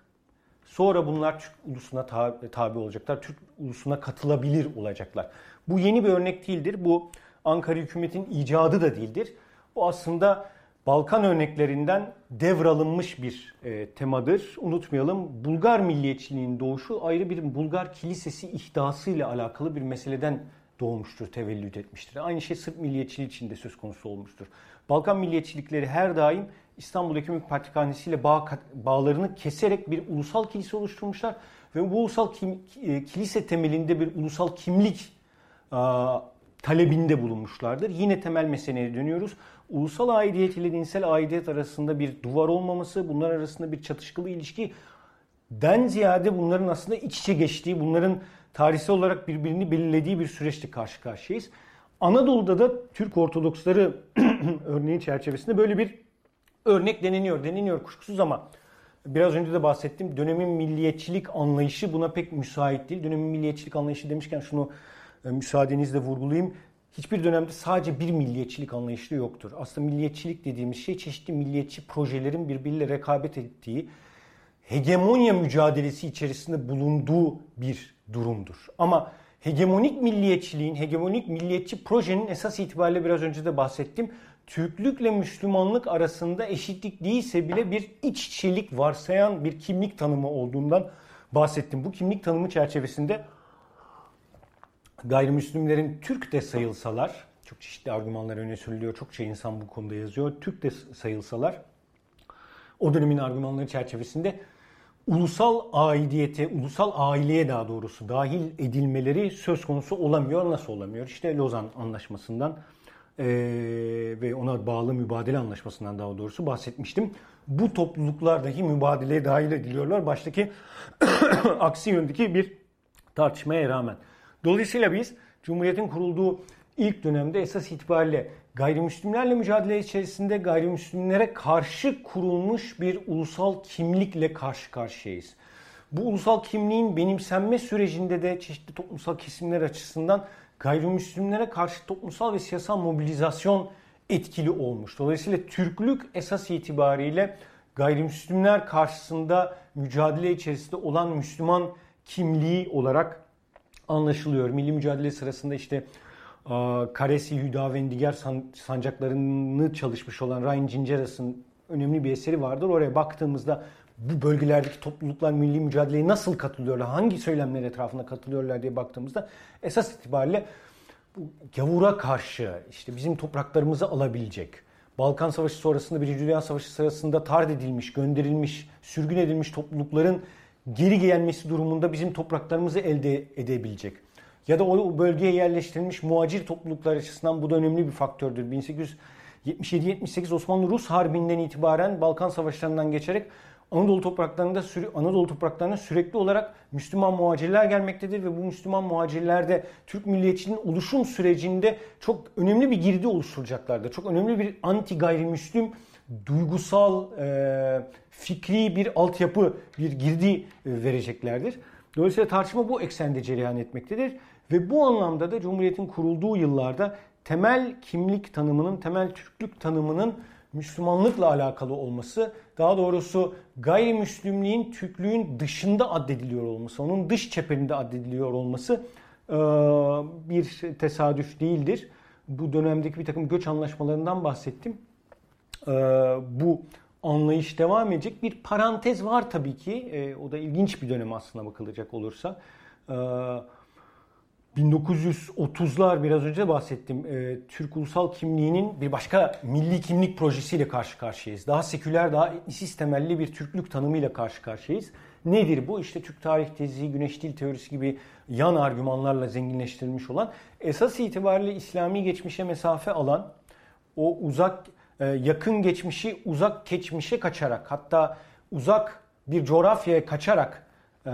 Sonra bunlar Türk ulusuna tabi olacaklar. Türk ulusuna katılabilir olacaklar. Bu yeni bir örnek değildir. Bu Ankara hükümetin icadı da değildir. Bu aslında Balkan örneklerinden devralınmış bir e, temadır. Unutmayalım Bulgar milliyetçiliğinin doğuşu ayrı bir Bulgar kilisesi ihdasıyla alakalı bir meseleden doğmuştur, tevellüt etmiştir. Aynı şey Sırp milliyetçiliği için de söz konusu olmuştur. Balkan milliyetçilikleri her daim İstanbul Ekümük Patrikhanesi ile bağ, bağlarını keserek bir ulusal kilise oluşturmuşlar. Ve bu ulusal kim, e, kilise temelinde bir ulusal kimlik a, talebinde bulunmuşlardır. Yine temel meseleye dönüyoruz. Ulusal aidiyet ile dinsel aidiyet arasında bir duvar olmaması, bunlar arasında bir çatışkılı ilişki den ziyade bunların aslında iç içe geçtiği, bunların tarihsel olarak birbirini belirlediği bir süreçte karşı karşıyayız. Anadolu'da da Türk Ortodoksları örneği çerçevesinde böyle bir örnek deneniyor, deneniyor kuşkusuz ama biraz önce de bahsettim. Dönemin milliyetçilik anlayışı buna pek müsait değil. Dönemin milliyetçilik anlayışı demişken şunu müsaadenizle vurgulayayım. Hiçbir dönemde sadece bir milliyetçilik anlayışı yoktur. Aslında milliyetçilik dediğimiz şey çeşitli milliyetçi projelerin birbiriyle rekabet ettiği, hegemonya mücadelesi içerisinde bulunduğu bir durumdur. Ama hegemonik milliyetçiliğin, hegemonik milliyetçi projenin esas itibariyle biraz önce de bahsettim. Türklükle Müslümanlık arasında eşitlik değilse bile bir iç içelik varsayan bir kimlik tanımı olduğundan bahsettim. Bu kimlik tanımı çerçevesinde gayrimüslimlerin Türk de sayılsalar, çok çeşitli argümanlar öne sürülüyor, çokça insan bu konuda yazıyor. Türk de sayılsalar, o dönemin argümanları çerçevesinde ulusal aidiyete, ulusal aileye daha doğrusu dahil edilmeleri söz konusu olamıyor. Nasıl olamıyor? İşte Lozan Anlaşması'ndan e, ve ona bağlı mübadele anlaşmasından daha doğrusu bahsetmiştim. Bu topluluklar dahi mübadeleye dahil ediliyorlar. Baştaki aksi yöndeki bir tartışmaya rağmen. Dolayısıyla biz Cumhuriyet'in kurulduğu ilk dönemde esas itibariyle gayrimüslimlerle mücadele içerisinde gayrimüslimlere karşı kurulmuş bir ulusal kimlikle karşı karşıyayız. Bu ulusal kimliğin benimsenme sürecinde de çeşitli toplumsal kesimler açısından gayrimüslimlere karşı toplumsal ve siyasal mobilizasyon etkili olmuş. Dolayısıyla Türklük esas itibariyle gayrimüslimler karşısında mücadele içerisinde olan Müslüman kimliği olarak anlaşılıyor. Milli mücadele sırasında işte Karesi, Hüdavendigar sancaklarını çalışmış olan Ryan Cinceras'ın önemli bir eseri vardır. Oraya baktığımızda bu bölgelerdeki topluluklar milli mücadeleye nasıl katılıyorlar, hangi söylemler etrafında katılıyorlar diye baktığımızda esas itibariyle bu gavura karşı işte bizim topraklarımızı alabilecek, Balkan Savaşı sonrasında Birinci Dünya Savaşı sırasında tard edilmiş, gönderilmiş, sürgün edilmiş toplulukların geri gelmesi durumunda bizim topraklarımızı elde edebilecek. Ya da o bölgeye yerleştirilmiş muacir topluluklar açısından bu da önemli bir faktördür. 1877-78 Osmanlı-Rus Harbi'nden itibaren Balkan Savaşlarından geçerek Anadolu topraklarında Anadolu topraklarına sürekli olarak Müslüman muhacirler gelmektedir ve bu Müslüman muhacirlerde Türk milliyetçiliğinin oluşum sürecinde çok önemli bir girdi oluşturacaklardır. Çok önemli bir anti gayrimüslim duygusal, e, fikri bir altyapı, bir girdi e, vereceklerdir. Dolayısıyla tartışma bu eksende cereyan etmektedir. Ve bu anlamda da Cumhuriyet'in kurulduğu yıllarda temel kimlik tanımının, temel Türklük tanımının Müslümanlıkla alakalı olması, daha doğrusu gayrimüslimliğin Türklüğün dışında addediliyor olması, onun dış çeperinde addediliyor olması e, bir tesadüf değildir. Bu dönemdeki bir takım göç anlaşmalarından bahsettim. E, bu anlayış devam edecek. Bir parantez var tabii ki. E, o da ilginç bir dönem aslında bakılacak olursa. 1930'lar biraz önce bahsettim. E, Türk ulusal kimliğinin bir başka milli kimlik projesiyle karşı karşıyayız. Daha seküler, daha etnisist temelli bir Türklük tanımıyla karşı karşıyayız. Nedir bu? İşte Türk tarih tezi, Güneş dil teorisi gibi yan argümanlarla zenginleştirilmiş olan esas itibariyle İslami geçmişe mesafe alan o uzak e, yakın geçmişi uzak geçmişe kaçarak hatta uzak bir coğrafyaya kaçarak e,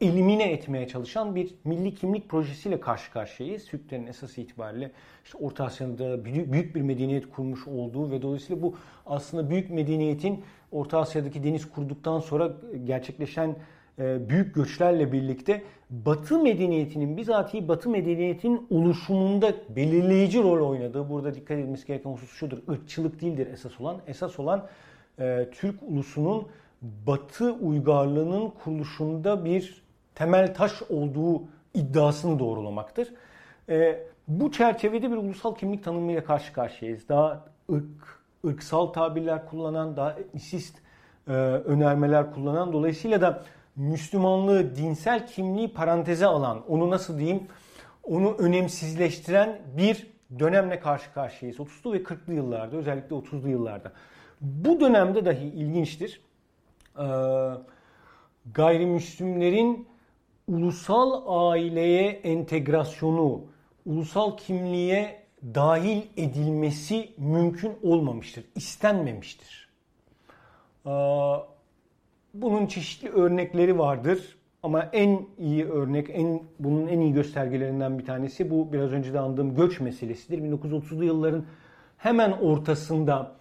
elimine etmeye çalışan bir milli kimlik projesiyle karşı karşıyayız. Türklerin esas itibariyle işte Orta Asya'da büyük bir medeniyet kurmuş olduğu ve dolayısıyla bu aslında büyük medeniyetin Orta Asya'daki deniz kurduktan sonra gerçekleşen e, büyük göçlerle birlikte Batı medeniyetinin bizatihi Batı medeniyetinin oluşumunda belirleyici rol oynadığı burada dikkat edilmesi gereken husus şudur. Irkçılık değildir esas olan. Esas olan e, Türk ulusunun Batı uygarlığının kuruluşunda bir temel taş olduğu iddiasını doğrulamaktır. E, bu çerçevede bir ulusal kimlik tanımıyla karşı karşıyayız. Daha ırk, ırksal tabirler kullanan, daha etnisist e, önermeler kullanan dolayısıyla da Müslümanlığı, dinsel kimliği paranteze alan, onu nasıl diyeyim, onu önemsizleştiren bir dönemle karşı karşıyayız. 30'lu ve 40'lı yıllarda, özellikle 30'lu yıllarda. Bu dönemde dahi ilginçtir. Ee, gayrimüslimlerin ulusal aileye entegrasyonu, ulusal kimliğe dahil edilmesi mümkün olmamıştır, istenmemiştir. Ee, bunun çeşitli örnekleri vardır ama en iyi örnek, en bunun en iyi göstergelerinden bir tanesi bu biraz önce de andığım göç meselesidir. 1930'lu yılların hemen ortasında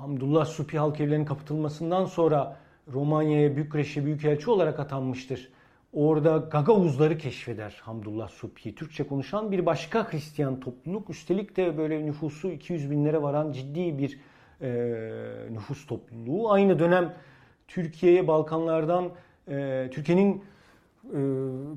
Hamdullah Supi halk evlerinin kapatılmasından sonra Romanya'ya Bükreş'e büyükelçi olarak atanmıştır. Orada Gagavuzları keşfeder Hamdullah Supi. Türkçe konuşan bir başka Hristiyan topluluk. Üstelik de böyle nüfusu 200 binlere varan ciddi bir e, nüfus topluluğu. Aynı dönem Türkiye'ye Balkanlardan e, Türkiye'nin e,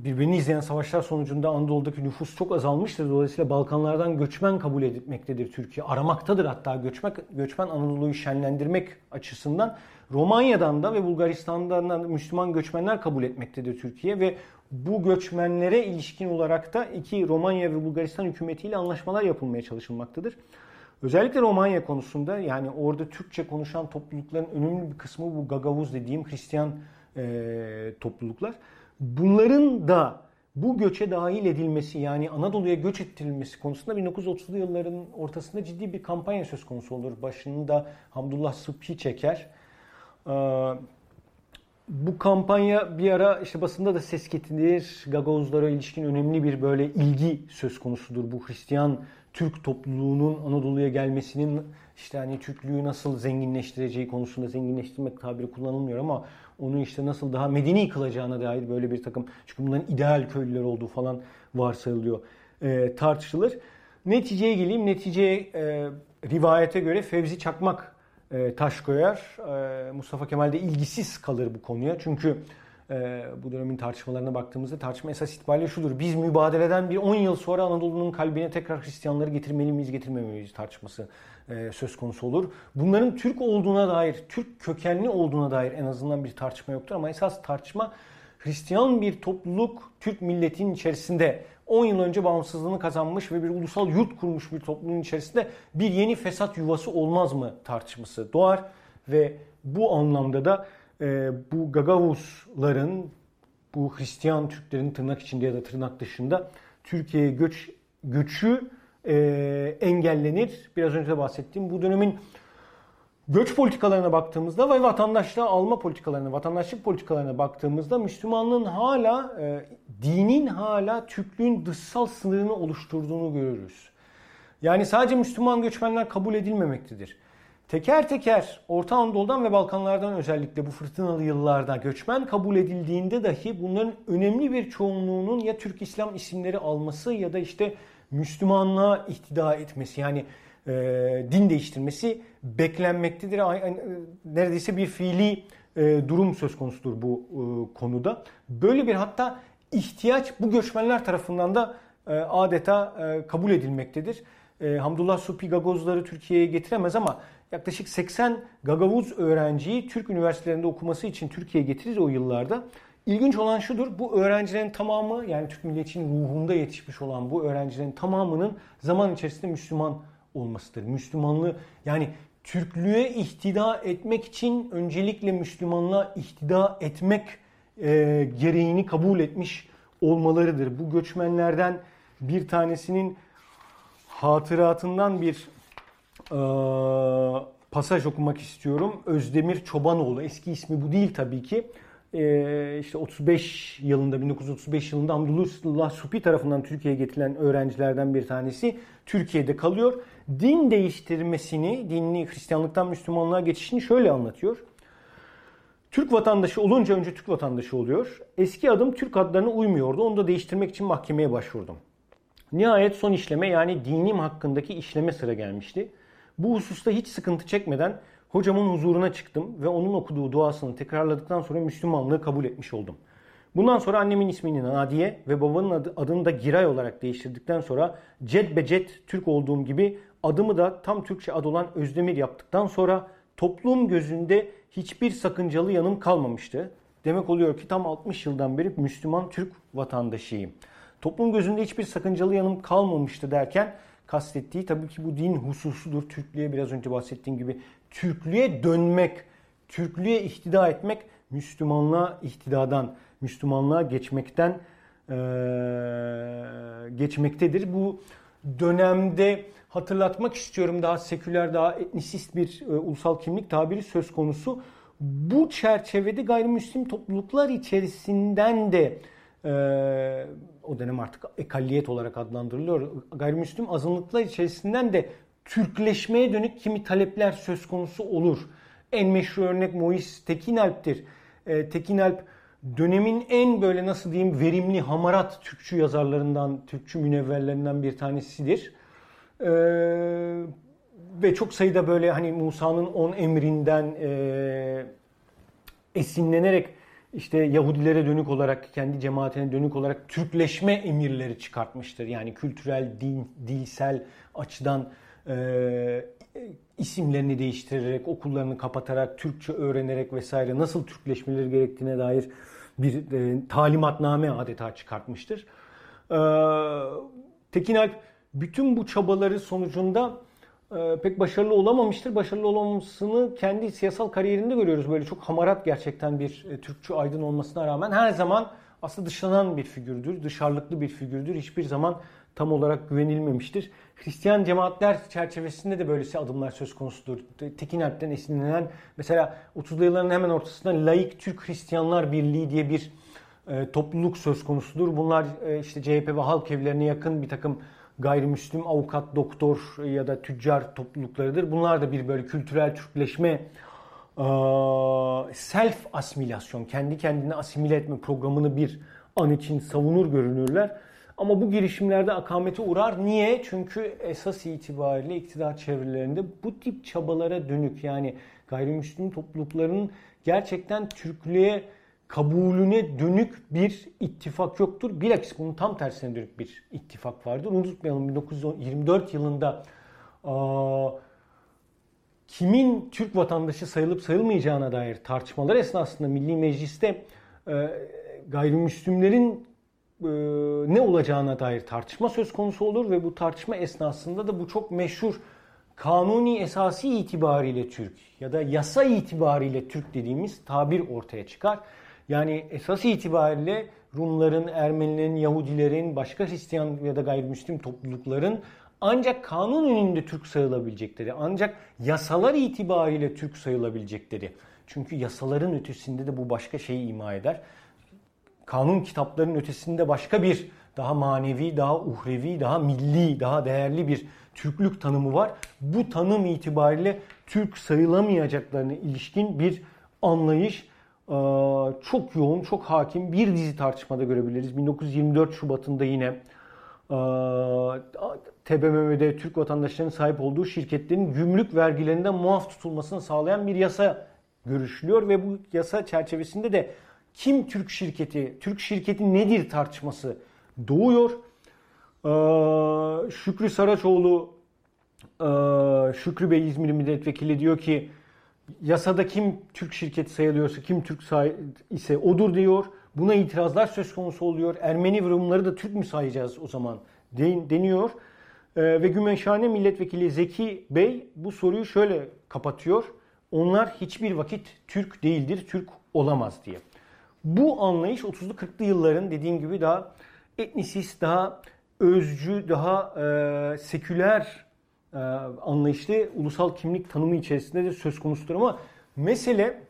birbirini izleyen savaşlar sonucunda Anadolu'daki nüfus çok azalmıştır. Dolayısıyla Balkanlardan göçmen kabul etmektedir Türkiye. Aramaktadır hatta göçmek, göçmen Anadolu'yu şenlendirmek açısından. Romanya'dan da ve Bulgaristan'dan da Müslüman göçmenler kabul etmektedir Türkiye ve bu göçmenlere ilişkin olarak da iki Romanya ve Bulgaristan hükümetiyle anlaşmalar yapılmaya çalışılmaktadır. Özellikle Romanya konusunda yani orada Türkçe konuşan toplulukların önemli bir kısmı bu Gagavuz dediğim Hristiyan e, topluluklar. Bunların da bu göçe dahil edilmesi yani Anadolu'ya göç ettirilmesi konusunda 1930'lu yılların ortasında ciddi bir kampanya söz konusu olur. Başını da Hamdullah Sıbhi çeker. Ee, bu kampanya bir ara işte basında da ses getirir. Gagavuzlara ilişkin önemli bir böyle ilgi söz konusudur. Bu Hristiyan Türk topluluğunun Anadolu'ya gelmesinin işte hani Türklüğü nasıl zenginleştireceği konusunda zenginleştirmek tabiri kullanılmıyor ama onu işte nasıl daha medeni kılacağına dair böyle bir takım çünkü bunların ideal köylüler olduğu falan varsayılıyor e, tartışılır. Neticeye geleyim. Neticeye e, rivayete göre Fevzi Çakmak e, taş koyar. E, Mustafa Kemal de ilgisiz kalır bu konuya. Çünkü e, bu dönemin tartışmalarına baktığımızda tartışma esas itibariyle şudur. Biz mübadeleden bir 10 yıl sonra Anadolu'nun kalbine tekrar Hristiyanları getirmeli miyiz getirmemeliyiz tartışması e, söz konusu olur. Bunların Türk olduğuna dair, Türk kökenli olduğuna dair en azından bir tartışma yoktur ama esas tartışma Hristiyan bir topluluk Türk milletinin içerisinde 10 yıl önce bağımsızlığını kazanmış ve bir ulusal yurt kurmuş bir toplumun içerisinde bir yeni fesat yuvası olmaz mı tartışması doğar ve bu anlamda da e, bu Gagavuzların, bu Hristiyan Türklerin tırnak içinde ya da tırnak dışında Türkiye'ye göç göçü e, engellenir. Biraz önce de bahsettiğim bu dönemin göç politikalarına baktığımızda ve vatandaşlığa alma politikalarına, vatandaşlık politikalarına baktığımızda Müslümanlığın hala, e, dinin hala Türklüğün dışsal sınırını oluşturduğunu görürüz. Yani sadece Müslüman göçmenler kabul edilmemektedir. Teker teker Orta Anadolu'dan ve Balkanlardan özellikle bu fırtınalı yıllarda göçmen kabul edildiğinde dahi bunların önemli bir çoğunluğunun ya Türk İslam isimleri alması ya da işte Müslümanlığa ihtida etmesi yani e, din değiştirmesi beklenmektedir. Neredeyse bir fiili e, durum söz konusudur bu e, konuda. Böyle bir hatta ihtiyaç bu göçmenler tarafından da e, adeta e, kabul edilmektedir. E, Hamdullah Supi Gagozları Türkiye'ye getiremez ama yaklaşık 80 Gagavuz öğrenciyi Türk üniversitelerinde okuması için Türkiye'ye getirir o yıllarda. İlginç olan şudur, bu öğrencilerin tamamı yani Türk milliyetçinin ruhunda yetişmiş olan bu öğrencilerin tamamının zaman içerisinde Müslüman olmasıdır. Müslümanlığı yani Türklüğe ihtida etmek için öncelikle Müslümanlığa ihtida etmek e, gereğini kabul etmiş olmalarıdır. Bu göçmenlerden bir tanesinin hatıratından bir pasaj okumak istiyorum. Özdemir Çobanoğlu. Eski ismi bu değil tabii ki. E, işte 35 yılında 1935 yılında Hamdullah Supi tarafından Türkiye'ye getirilen öğrencilerden bir tanesi Türkiye'de kalıyor. Din değiştirmesini, dinli Hristiyanlıktan Müslümanlığa geçişini şöyle anlatıyor. Türk vatandaşı olunca önce Türk vatandaşı oluyor. Eski adım Türk adlarına uymuyordu. Onu da değiştirmek için mahkemeye başvurdum. Nihayet son işleme yani dinim hakkındaki işleme sıra gelmişti. Bu hususta hiç sıkıntı çekmeden hocamın huzuruna çıktım ve onun okuduğu duasını tekrarladıktan sonra Müslümanlığı kabul etmiş oldum. Bundan sonra annemin ismini Nadiye ve babanın adı, adını da Giray olarak değiştirdikten sonra Ced Becet Türk olduğum gibi adımı da tam Türkçe ad olan Özdemir yaptıktan sonra toplum gözünde hiçbir sakıncalı yanım kalmamıştı. Demek oluyor ki tam 60 yıldan beri Müslüman Türk vatandaşıyım. Toplum gözünde hiçbir sakıncalı yanım kalmamıştı derken kastettiği tabii ki bu din hususudur. Türklüğe biraz önce bahsettiğim gibi Türklüğe dönmek, Türklüğe ihtida etmek Müslümanlığa ihtidadan, Müslümanlığa geçmekten e, geçmektedir. Bu dönemde hatırlatmak istiyorum daha seküler, daha etnisist bir e, ulusal kimlik tabiri söz konusu. Bu çerçevede gayrimüslim topluluklar içerisinden de e, o dönem artık ekalliyet olarak adlandırılıyor. Gayrimüslim azınlıklar içerisinden de Türkleşmeye dönük kimi talepler söz konusu olur. En meşhur örnek Mois Tekinalp'tir. E, Tekinalp dönemin en böyle nasıl diyeyim verimli hamarat Türkçü yazarlarından, Türkçü münevverlerinden bir tanesidir. E, ve çok sayıda böyle hani Musa'nın on emrinden e, esinlenerek işte Yahudilere dönük olarak, kendi cemaatine dönük olarak Türkleşme emirleri çıkartmıştır. Yani kültürel, din, dilsel açıdan e, isimlerini değiştirerek, okullarını kapatarak, Türkçe öğrenerek vesaire nasıl Türkleşmeleri gerektiğine dair bir e, talimatname adeta çıkartmıştır. E, Tekin Alp bütün bu çabaları sonucunda e, pek başarılı olamamıştır. Başarılı olamamasını kendi siyasal kariyerinde görüyoruz. Böyle çok hamarat gerçekten bir e, Türkçü aydın olmasına rağmen her zaman aslında dışlanan bir figürdür, dışarılıklı bir figürdür. Hiçbir zaman tam olarak güvenilmemiştir. Hristiyan cemaatler çerçevesinde de böylesi adımlar söz konusudur. Tekin Alp'ten esinlenen mesela 30'lu yılların hemen ortasında Laik Türk Hristiyanlar Birliği diye bir e, topluluk söz konusudur. Bunlar e, işte CHP ve halk evlerine yakın bir takım gayrimüslim avukat, doktor ya da tüccar topluluklarıdır. Bunlar da bir böyle kültürel Türkleşme self asimilasyon, kendi kendine asimile etme programını bir an için savunur görünürler. Ama bu girişimlerde akamete uğrar. Niye? Çünkü esas itibariyle iktidar çevrelerinde bu tip çabalara dönük yani gayrimüslim toplulukların gerçekten Türklüğe kabulüne dönük bir ittifak yoktur. Bilakis bunun tam tersine dönük bir ittifak vardır. Unutmayalım 1924 yılında aa, kimin Türk vatandaşı sayılıp sayılmayacağına dair tartışmalar esnasında Milli Meclis'te e, gayrimüslimlerin e, ne olacağına dair tartışma söz konusu olur ve bu tartışma esnasında da bu çok meşhur kanuni esası itibariyle Türk ya da yasa itibariyle Türk dediğimiz tabir ortaya çıkar. Yani esas itibariyle Rumların, Ermenilerin, Yahudilerin, başka Hristiyan ya da gayrimüslim toplulukların ancak kanun önünde Türk sayılabilecekleri, ancak yasalar itibariyle Türk sayılabilecekleri. Çünkü yasaların ötesinde de bu başka şeyi ima eder kanun kitaplarının ötesinde başka bir daha manevi, daha uhrevi, daha milli, daha değerli bir Türklük tanımı var. Bu tanım itibariyle Türk sayılamayacaklarına ilişkin bir anlayış çok yoğun, çok hakim bir dizi tartışmada görebiliriz. 1924 Şubat'ında yine TBMM'de Türk vatandaşlarının sahip olduğu şirketlerin gümrük vergilerinden muaf tutulmasını sağlayan bir yasa görüşülüyor ve bu yasa çerçevesinde de kim Türk şirketi, Türk şirketi nedir tartışması doğuyor. Şükrü Saraçoğlu, Şükrü Bey İzmir Milletvekili diyor ki yasada kim Türk şirketi sayılıyorsa, kim Türk ise odur diyor. Buna itirazlar söz konusu oluyor. Ermeni Rumları da Türk mü sayacağız o zaman deniyor. Ee, ve Gümeşhane Milletvekili Zeki Bey bu soruyu şöyle kapatıyor. Onlar hiçbir vakit Türk değildir, Türk olamaz diye. Bu anlayış 30'lu 40'lı yılların dediğim gibi daha etnisist, daha özcü, daha e, seküler anlayışlı ulusal kimlik tanımı içerisinde de söz konusudur ama mesele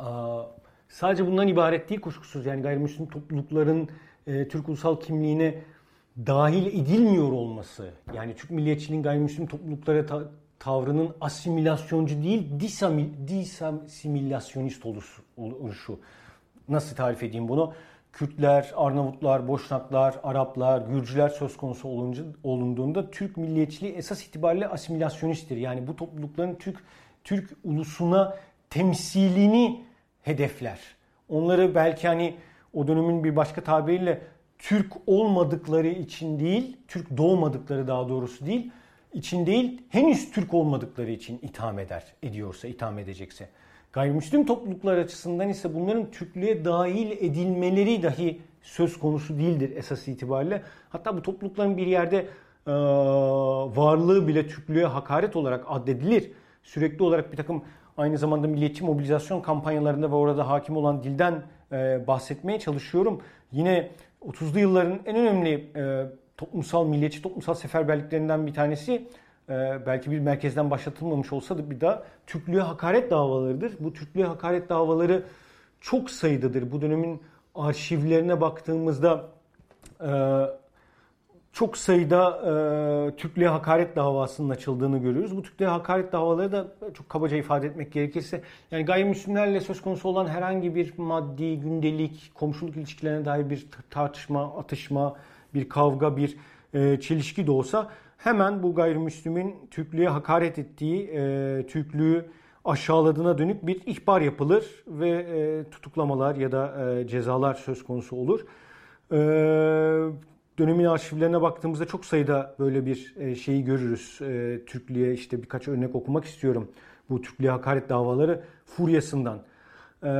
e, sadece bundan ibaret değil kuşkusuz. Yani gayrimüslim toplulukların e, Türk ulusal kimliğine dahil edilmiyor olması. Yani Türk milliyetçiliğin gayrimüslim topluluklara ta, tavrının asimilasyoncu değil, disimilasyonist oluşu nasıl tarif edeyim bunu? Kürtler, Arnavutlar, Boşnaklar, Araplar, Gürcüler söz konusu olunca, olunduğunda Türk milliyetçiliği esas itibariyle asimilasyonisttir. Yani bu toplulukların Türk Türk ulusuna temsilini hedefler. Onları belki hani o dönemin bir başka tabiriyle Türk olmadıkları için değil, Türk doğmadıkları daha doğrusu değil, için değil, henüz Türk olmadıkları için itham eder, ediyorsa, itham edecekse. Gayrimüslim topluluklar açısından ise bunların Türklüğe dahil edilmeleri dahi söz konusu değildir esas itibariyle. Hatta bu toplulukların bir yerde e, varlığı bile Türklüğe hakaret olarak addedilir. Sürekli olarak bir takım aynı zamanda milliyetçi mobilizasyon kampanyalarında ve orada hakim olan dilden e, bahsetmeye çalışıyorum. Yine 30'lu yılların en önemli e, toplumsal, milliyetçi toplumsal seferberliklerinden bir tanesi belki bir merkezden başlatılmamış olsa da bir daha Türklüğe hakaret davalarıdır. Bu Türklüğe hakaret davaları çok sayıdadır. Bu dönemin arşivlerine baktığımızda e, çok sayıda e, Türklüğe hakaret davasının açıldığını görüyoruz. Bu Türklüğe hakaret davaları da çok kabaca ifade etmek gerekirse yani gayrimüslimlerle söz konusu olan herhangi bir maddi, gündelik, komşuluk ilişkilerine dair bir tartışma, atışma, bir kavga, bir e, çelişki de olsa hemen bu gayrimüslimin Türklüğe hakaret ettiği, e, Türklüğü aşağıladığına dönük bir ihbar yapılır ve e, tutuklamalar ya da e, cezalar söz konusu olur. E, dönemin arşivlerine baktığımızda çok sayıda böyle bir e, şeyi görürüz. E, Türklüğe işte birkaç örnek okumak istiyorum. Bu Türklüğe hakaret davaları furyasından. E,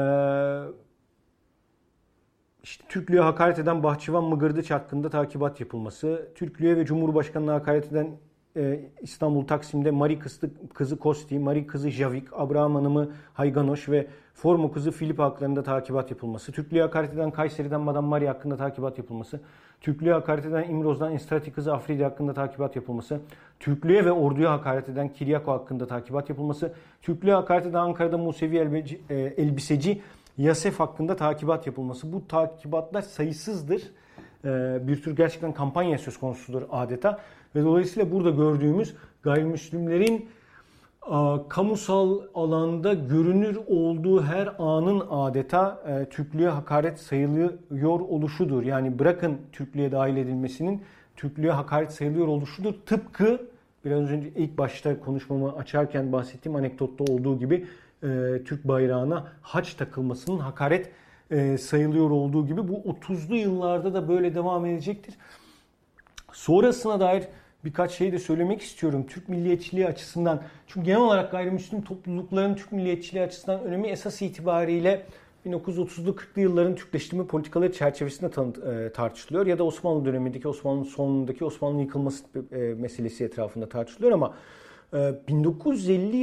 işte Türklüğe hakaret eden Bahçıvan Mıgırdıç hakkında takibat yapılması, Türklüğe ve Cumhurbaşkanı'na hakaret eden e, İstanbul Taksim'de Mari kızı, kızı Kosti, Mari kızı Javik, Abraham Hanım'ı Hayganoş ve Formo kızı Filip haklarında takibat yapılması, Türklüğe hakaret eden Kayseri'den Madame Mari hakkında takibat yapılması, Türklüğe hakaret eden İmroz'dan İstrati kızı Afridi hakkında takibat yapılması, Türklüğe ve orduya hakaret eden Kiryako hakkında takibat yapılması, Türklüğe hakaret eden Ankara'da Musevi elbeci, e, elbiseci Yasef hakkında takibat yapılması. Bu takibatlar sayısızdır. E, bir tür gerçekten kampanya söz konusudur adeta. Ve dolayısıyla burada gördüğümüz gayrimüslimlerin kamusal alanda görünür olduğu her anın adeta e, Türklüğe hakaret sayılıyor oluşudur. Yani bırakın Türklüğe dahil edilmesinin Türklüğe hakaret sayılıyor oluşudur. Tıpkı biraz önce ilk başta konuşmamı açarken bahsettiğim anekdotta olduğu gibi e, Türk bayrağına haç takılmasının hakaret e, sayılıyor olduğu gibi bu 30'lu yıllarda da böyle devam edecektir. Sonrasına dair birkaç şey de söylemek istiyorum Türk milliyetçiliği açısından. Çünkü genel olarak gayrimüslim toplulukların Türk milliyetçiliği açısından önemi esas itibariyle 1930'lu 40'lı yılların Türkleştirme politikaları çerçevesinde e, tartışılıyor ya da Osmanlı dönemindeki Osmanlı sonundaki Osmanlı yıkılması meselesi etrafında tartışılıyor ama 1950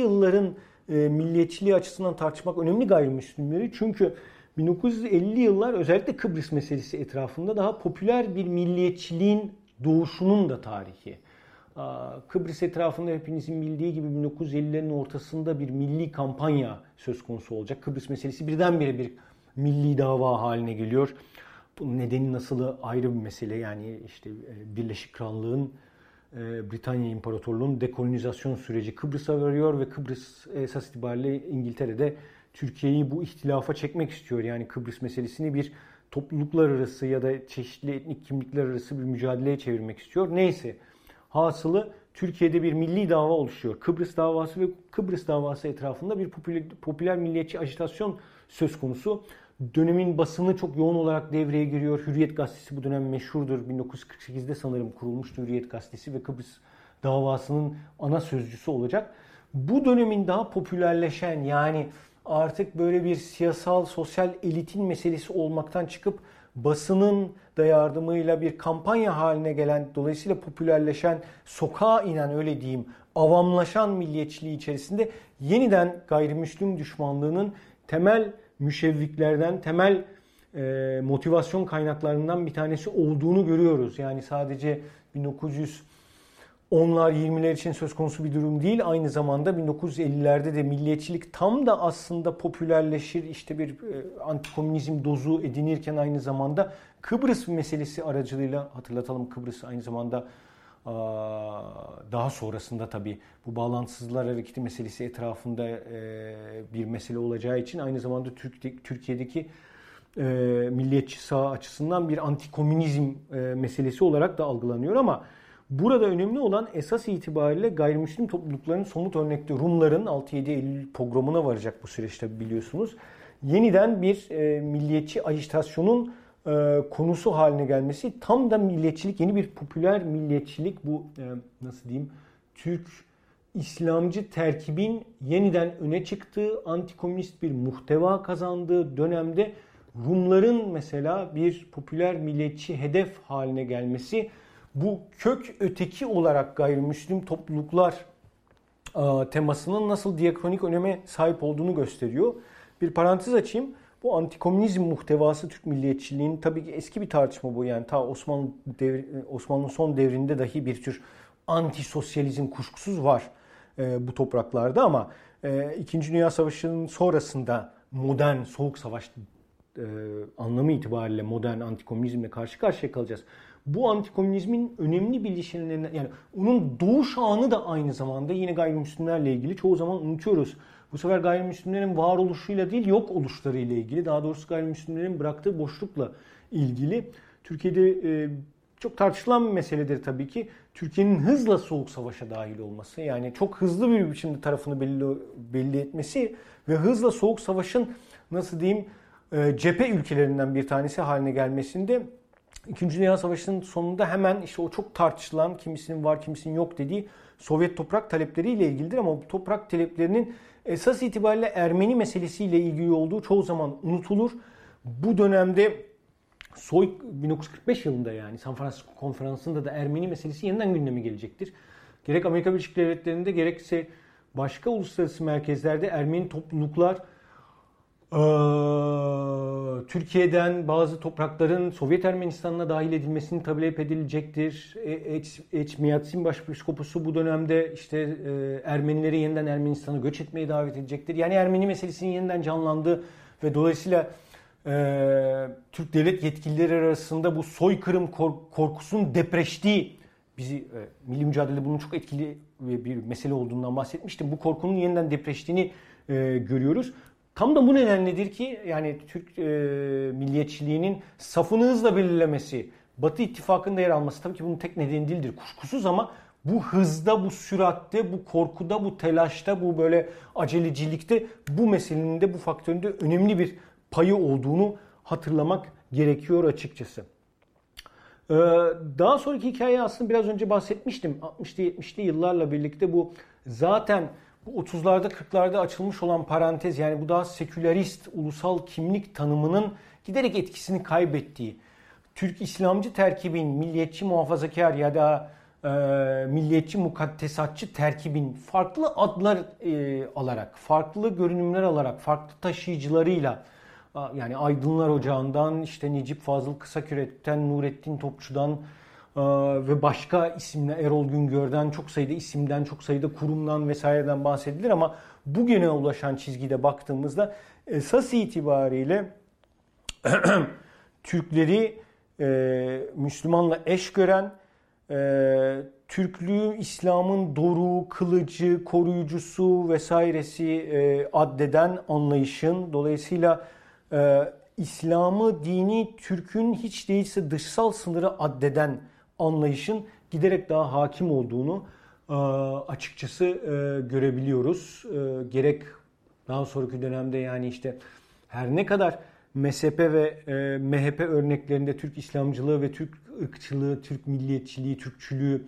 e, milliyetçiliği açısından tartışmak önemli gayrimüslimleri çünkü 1950 yıllar özellikle Kıbrıs meselesi etrafında daha popüler bir milliyetçiliğin doğuşunun da tarihi. Kıbrıs etrafında hepinizin bildiği gibi 1950'lerin ortasında bir milli kampanya söz konusu olacak. Kıbrıs meselesi birdenbire bir milli dava haline geliyor. Bunun nedeni nasıl ayrı bir mesele. Yani işte e, Birleşik Krallığın Britanya İmparatorluğu'nun dekolonizasyon süreci Kıbrıs'a varıyor ve Kıbrıs esas itibariyle İngiltere'de Türkiye'yi bu ihtilafa çekmek istiyor. Yani Kıbrıs meselesini bir topluluklar arası ya da çeşitli etnik kimlikler arası bir mücadeleye çevirmek istiyor. Neyse hasılı Türkiye'de bir milli dava oluşuyor. Kıbrıs davası ve Kıbrıs davası etrafında bir popüler, popüler milliyetçi ajitasyon söz konusu. Dönemin basını çok yoğun olarak devreye giriyor. Hürriyet Gazetesi bu dönem meşhurdur. 1948'de sanırım kurulmuştu Hürriyet Gazetesi ve Kıbrıs davasının ana sözcüsü olacak. Bu dönemin daha popülerleşen yani artık böyle bir siyasal, sosyal elitin meselesi olmaktan çıkıp basının da yardımıyla bir kampanya haline gelen, dolayısıyla popülerleşen, sokağa inen öyle diyeyim, avamlaşan milliyetçiliği içerisinde yeniden gayrimüslim düşmanlığının temel müşevviklerden, temel e, motivasyon kaynaklarından bir tanesi olduğunu görüyoruz. Yani sadece 1900 onlar 20'ler için söz konusu bir durum değil. Aynı zamanda 1950'lerde de milliyetçilik tam da aslında popülerleşir. İşte bir e, antikomünizm dozu edinirken aynı zamanda Kıbrıs meselesi aracılığıyla hatırlatalım Kıbrıs aynı zamanda daha sonrasında tabii bu bağlantısızlar hareketi meselesi etrafında e, bir mesele olacağı için aynı zamanda Türkiye'deki e, milliyetçi sağ açısından bir antikomünizm meselesi olarak da algılanıyor ama Burada önemli olan esas itibariyle gayrimüslim toplulukların somut örnekte Rumların 6-7 Eylül programına varacak bu süreçte biliyorsunuz. Yeniden bir e, milliyetçi ajitasyonun e, konusu haline gelmesi tam da milliyetçilik, yeni bir popüler milliyetçilik bu e, nasıl diyeyim Türk İslamcı terkibin yeniden öne çıktığı, antikomünist bir muhteva kazandığı dönemde Rumların mesela bir popüler milliyetçi hedef haline gelmesi bu kök öteki olarak gayrimüslim topluluklar temasının nasıl diakronik öneme sahip olduğunu gösteriyor. Bir parantez açayım. Bu antikomünizm muhtevası Türk milliyetçiliğinin tabii ki eski bir tartışma bu. Yani ta Osmanlı devri, Osmanlı son devrinde dahi bir tür antisosyalizm kuşkusuz var e, bu topraklarda ama e, İkinci Dünya Savaşı'nın sonrasında modern soğuk savaş e, anlamı itibariyle modern antikomünizmle karşı karşıya kalacağız. Bu antikomünizmin önemli bileşenlerinden yani onun doğuş anı da aynı zamanda yine gayrimüslimlerle ilgili çoğu zaman unutuyoruz. Bu sefer gayrimüslimlerin varoluşuyla değil yok oluşlarıyla ilgili daha doğrusu gayrimüslimlerin bıraktığı boşlukla ilgili. Türkiye'de e, çok tartışılan bir meseledir tabii ki. Türkiye'nin hızla soğuk savaşa dahil olması yani çok hızlı bir biçimde tarafını belli, belli etmesi ve hızla soğuk savaşın nasıl diyeyim e, cephe ülkelerinden bir tanesi haline gelmesinde İkinci Dünya Savaşı'nın sonunda hemen işte o çok tartışılan kimisinin var kimisinin yok dediği Sovyet toprak talepleriyle ilgilidir ama bu toprak taleplerinin esas itibariyle Ermeni meselesiyle ilgili olduğu çoğu zaman unutulur. Bu dönemde soy 1945 yılında yani San Francisco konferansında da Ermeni meselesi yeniden gündeme gelecektir. Gerek Amerika Birleşik Devletleri'nde gerekse başka uluslararası merkezlerde Ermeni topluluklar Türkiye'den bazı toprakların Sovyet Ermenistan'ına dahil edilmesini talep edilecektir. Eçmiyatsin Başpiskoposu bu dönemde işte e, Ermenileri yeniden Ermenistan'a göç etmeye davet edecektir. Yani Ermeni meselesinin yeniden canlandığı ve dolayısıyla e, Türk devlet yetkilileri arasında bu soykırım korkusunun depreştiği bizi e, milli mücadele bunun çok etkili bir mesele olduğundan bahsetmiştim. Bu korkunun yeniden depreştiğini görüyoruz. Tam da bu nedenledir ki yani Türk e, milliyetçiliğinin safını hızla belirlemesi, Batı ittifakında yer alması tabii ki bunun tek nedeni değildir kuşkusuz ama bu hızda, bu süratte, bu korkuda, bu telaşta, bu böyle acelecilikte bu meselenin de bu faktörün de önemli bir payı olduğunu hatırlamak gerekiyor açıkçası. Ee, daha sonraki hikaye aslında biraz önce bahsetmiştim. 60'lı 70'li yıllarla birlikte bu zaten bu 30'larda 40'larda açılmış olan parantez yani bu daha sekülerist ulusal kimlik tanımının giderek etkisini kaybettiği Türk İslamcı terkibin milliyetçi muhafazakar ya da e, milliyetçi mukaddesatçı terkibin farklı adlar e, alarak, farklı görünümler alarak, farklı taşıyıcılarıyla yani Aydınlar Ocağı'ndan işte Necip Fazıl Kısakürek'ten, Nurettin Topçu'dan, ve başka isimler Erol Güngör'den çok sayıda isimden çok sayıda kurumdan vesaireden bahsedilir ama bugüne ulaşan çizgide baktığımızda esas itibariyle Türkleri e, Müslümanla eş gören e, Türklüğü İslam'ın doru, kılıcı, koruyucusu vesairesi e, addeden anlayışın dolayısıyla e, İslam'ı dini Türk'ün hiç değilse dışsal sınırı addeden anlayışın giderek daha hakim olduğunu e, açıkçası e, görebiliyoruz. E, gerek daha sonraki dönemde yani işte her ne kadar MSP ve MHP örneklerinde Türk İslamcılığı ve Türk ırkçılığı, Türk milliyetçiliği, Türkçülüğü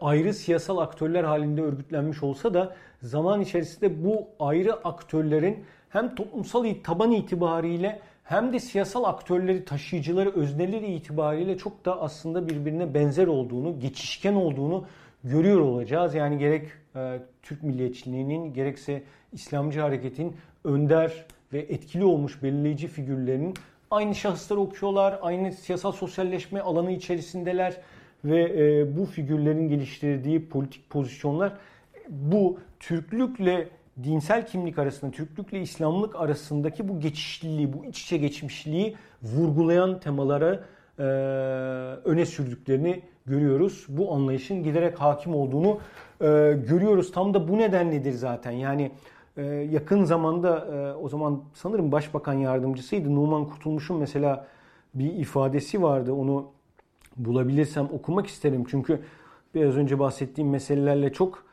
ayrı siyasal aktörler halinde örgütlenmiş olsa da zaman içerisinde bu ayrı aktörlerin hem toplumsal taban itibariyle hem de siyasal aktörleri, taşıyıcıları, özneleri itibariyle çok da aslında birbirine benzer olduğunu, geçişken olduğunu görüyor olacağız. Yani gerek e, Türk milliyetçiliğinin gerekse İslamcı hareketin önder ve etkili olmuş belirleyici figürlerinin aynı şahısları okuyorlar, aynı siyasal sosyalleşme alanı içerisindeler ve e, bu figürlerin geliştirdiği politik pozisyonlar bu Türklükle dinsel kimlik arasında, Türklükle İslamlık arasındaki bu geçişliliği, bu iç içe geçmişliği vurgulayan temalara e, öne sürdüklerini görüyoruz. Bu anlayışın giderek hakim olduğunu e, görüyoruz. Tam da bu nedenledir zaten. Yani e, yakın zamanda e, o zaman sanırım Başbakan Yardımcısıydı. Numan Kurtulmuş'un mesela bir ifadesi vardı. Onu bulabilirsem okumak isterim. Çünkü biraz önce bahsettiğim meselelerle çok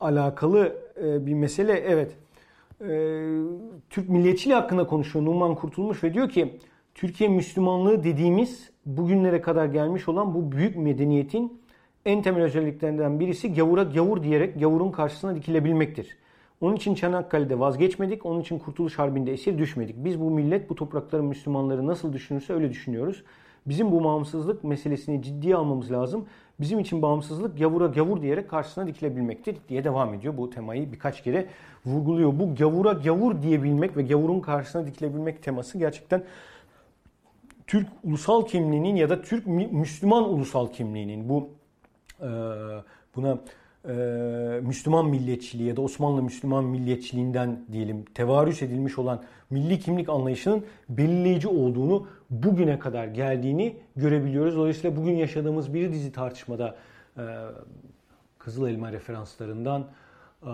alakalı e, bir mesele. Evet. E, Türk milliyetçiliği hakkında konuşuyor Numan Kurtulmuş ve diyor ki Türkiye Müslümanlığı dediğimiz bugünlere kadar gelmiş olan bu büyük medeniyetin en temel özelliklerinden birisi gavura gavur diyerek gavurun karşısına dikilebilmektir. Onun için Çanakkale'de vazgeçmedik, onun için Kurtuluş Harbi'nde esir düşmedik. Biz bu millet, bu toprakların Müslümanları nasıl düşünürse öyle düşünüyoruz. Bizim bu bağımsızlık meselesini ciddiye almamız lazım. Bizim için bağımsızlık gavura gavur diyerek karşısına dikilebilmektir diye devam ediyor. Bu temayı birkaç kere vurguluyor. Bu gavura gavur diyebilmek ve gavurun karşısına dikilebilmek teması gerçekten Türk ulusal kimliğinin ya da Türk Müslüman ulusal kimliğinin bu buna e, Müslüman milliyetçiliği ya da Osmanlı Müslüman milliyetçiliğinden diyelim tevarüs edilmiş olan milli kimlik anlayışının belirleyici olduğunu bugüne kadar geldiğini görebiliyoruz. Dolayısıyla bugün yaşadığımız bir dizi tartışmada e, Kızıl Elma referanslarından e,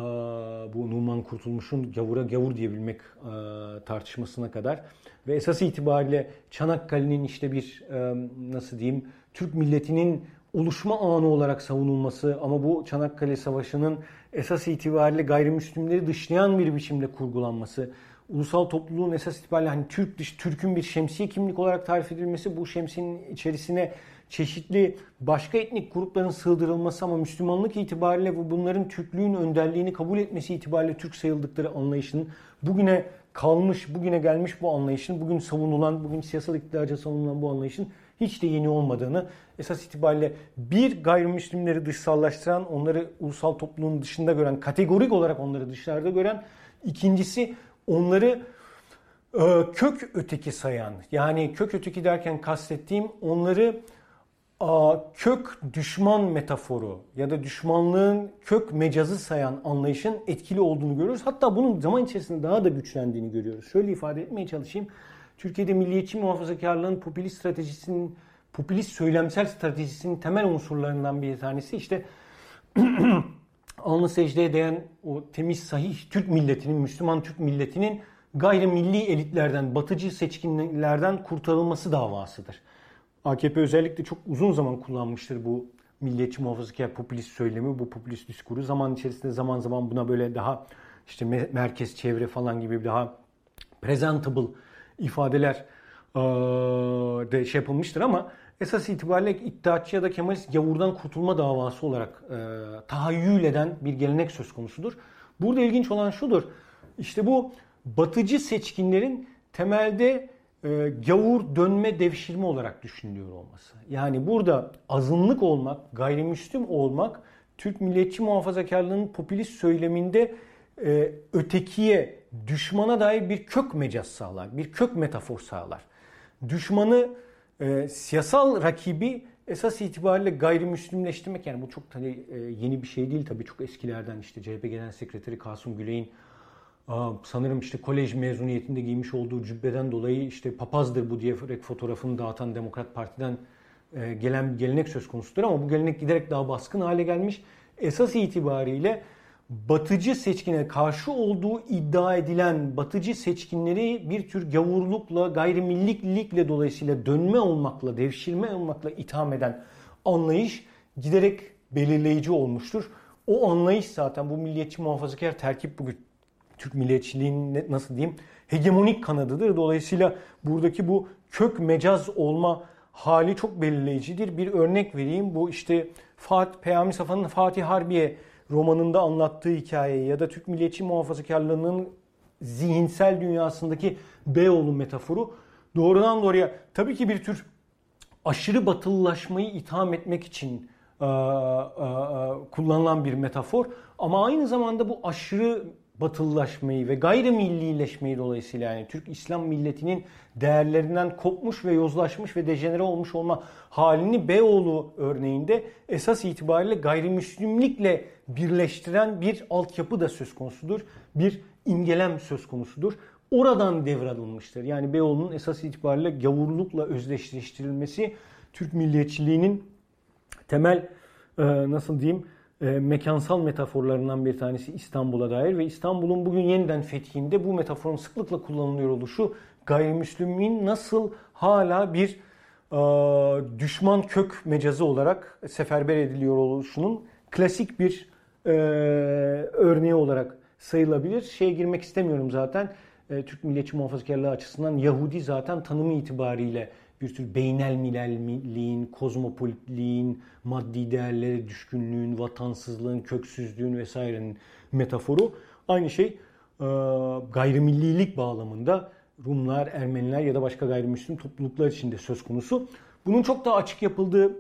bu Numan Kurtulmuş'un gavura gavur diyebilmek e, tartışmasına kadar ve esas itibariyle Çanakkale'nin işte bir e, nasıl diyeyim Türk milletinin oluşma anı olarak savunulması ama bu Çanakkale Savaşı'nın esas itibariyle gayrimüslimleri dışlayan bir biçimde kurgulanması, ulusal topluluğun esas itibariyle hani Türk dış, Türk'ün bir şemsiye kimlik olarak tarif edilmesi, bu şemsiyenin içerisine çeşitli başka etnik grupların sığdırılması ama Müslümanlık itibariyle bunların Türklüğün önderliğini kabul etmesi itibariyle Türk sayıldıkları anlayışının bugüne kalmış, bugüne gelmiş bu anlayışın, bugün savunulan, bugün siyasal iktidarca savunulan bu anlayışın hiç de yeni olmadığını, esas itibariyle bir gayrimüslimleri dışsallaştıran, onları ulusal toplumun dışında gören, kategorik olarak onları dışarıda gören, ikincisi onları e, kök öteki sayan, yani kök öteki derken kastettiğim onları kök düşman metaforu ya da düşmanlığın kök mecazı sayan anlayışın etkili olduğunu görüyoruz. Hatta bunun zaman içerisinde daha da güçlendiğini görüyoruz. Şöyle ifade etmeye çalışayım. Türkiye'de milliyetçi muhafazakarlığın popülist stratejisinin, popülist söylemsel stratejisinin temel unsurlarından bir tanesi işte alnı secdeye değen o temiz sahih Türk milletinin, Müslüman Türk milletinin gayrimilli elitlerden, batıcı seçkinlerden kurtarılması davasıdır. AKP özellikle çok uzun zaman kullanmıştır bu milliyetçi muhafazakar popülist söylemi, bu popülist diskuru. Zaman içerisinde zaman zaman buna böyle daha işte merkez çevre falan gibi daha presentable ifadeler de şey yapılmıştır ama esas itibariyle iddiatçı ya da Kemalist gavurdan kurtulma davası olarak e, tahayyül eden bir gelenek söz konusudur. Burada ilginç olan şudur. İşte bu batıcı seçkinlerin temelde e, gavur dönme devşirme olarak düşünülüyor olması. Yani burada azınlık olmak, gayrimüslim olmak Türk milliyetçi muhafazakarlığının popülist söyleminde e, ötekiye, düşmana dair bir kök mecaz sağlar, bir kök metafor sağlar. Düşmanı, e, siyasal rakibi esas itibariyle gayrimüslimleştirmek yani bu çok e, yeni bir şey değil tabii çok eskilerden işte CHP Genel Sekreteri Kasım Güley'in sanırım işte kolej mezuniyetinde giymiş olduğu cübbeden dolayı işte papazdır bu diye fotoğrafını dağıtan Demokrat Parti'den e, gelen bir gelenek söz konusudur ama bu gelenek giderek daha baskın hale gelmiş. Esas itibariyle batıcı seçkine karşı olduğu iddia edilen batıcı seçkinleri bir tür gavurlukla, gayrimilliklikle dolayısıyla dönme olmakla, devşirme olmakla itham eden anlayış giderek belirleyici olmuştur. O anlayış zaten bu milliyetçi muhafazakar terkip bugün Türk milliyetçiliğinin nasıl diyeyim hegemonik kanadıdır. Dolayısıyla buradaki bu kök mecaz olma hali çok belirleyicidir. Bir örnek vereyim. Bu işte Fatih, Peyami Safa'nın Fatih Harbiye romanında anlattığı hikaye ya da Türk milliyetçi muhafazakarlığının zihinsel dünyasındaki Beyoğlu metaforu doğrudan doğruya tabii ki bir tür aşırı batılılaşmayı itham etmek için e, e, kullanılan bir metafor. Ama aynı zamanda bu aşırı batılılaşmayı ve gayrimillileşmeyi dolayısıyla yani Türk İslam milletinin değerlerinden kopmuş ve yozlaşmış ve dejenere olmuş olma halini Beyoğlu örneğinde esas itibariyle gayrimüslimlikle birleştiren bir altyapı da söz konusudur. Bir imgelem söz konusudur. Oradan devralınmıştır. Yani Beyoğlu'nun esas itibariyle gavurlukla özdeşleştirilmesi Türk milliyetçiliğinin temel nasıl diyeyim e, mekansal metaforlarından bir tanesi İstanbul'a dair ve İstanbul'un bugün yeniden fethinde bu metaforun sıklıkla kullanılıyor oluşu gayrimüslimin nasıl hala bir e, düşman kök mecazı olarak seferber ediliyor oluşunun klasik bir e, örneği olarak sayılabilir. Şeye girmek istemiyorum zaten. E, Türk milliyetçi muhafazakarlığı açısından Yahudi zaten tanımı itibariyle bir tür beynel milelliğin, kozmopolitliğin, maddi değerlere düşkünlüğün, vatansızlığın, köksüzlüğün vesairenin metaforu. Aynı şey e, gayrimillilik bağlamında Rumlar, Ermeniler ya da başka gayrimüslim topluluklar için de söz konusu. Bunun çok daha açık yapıldığı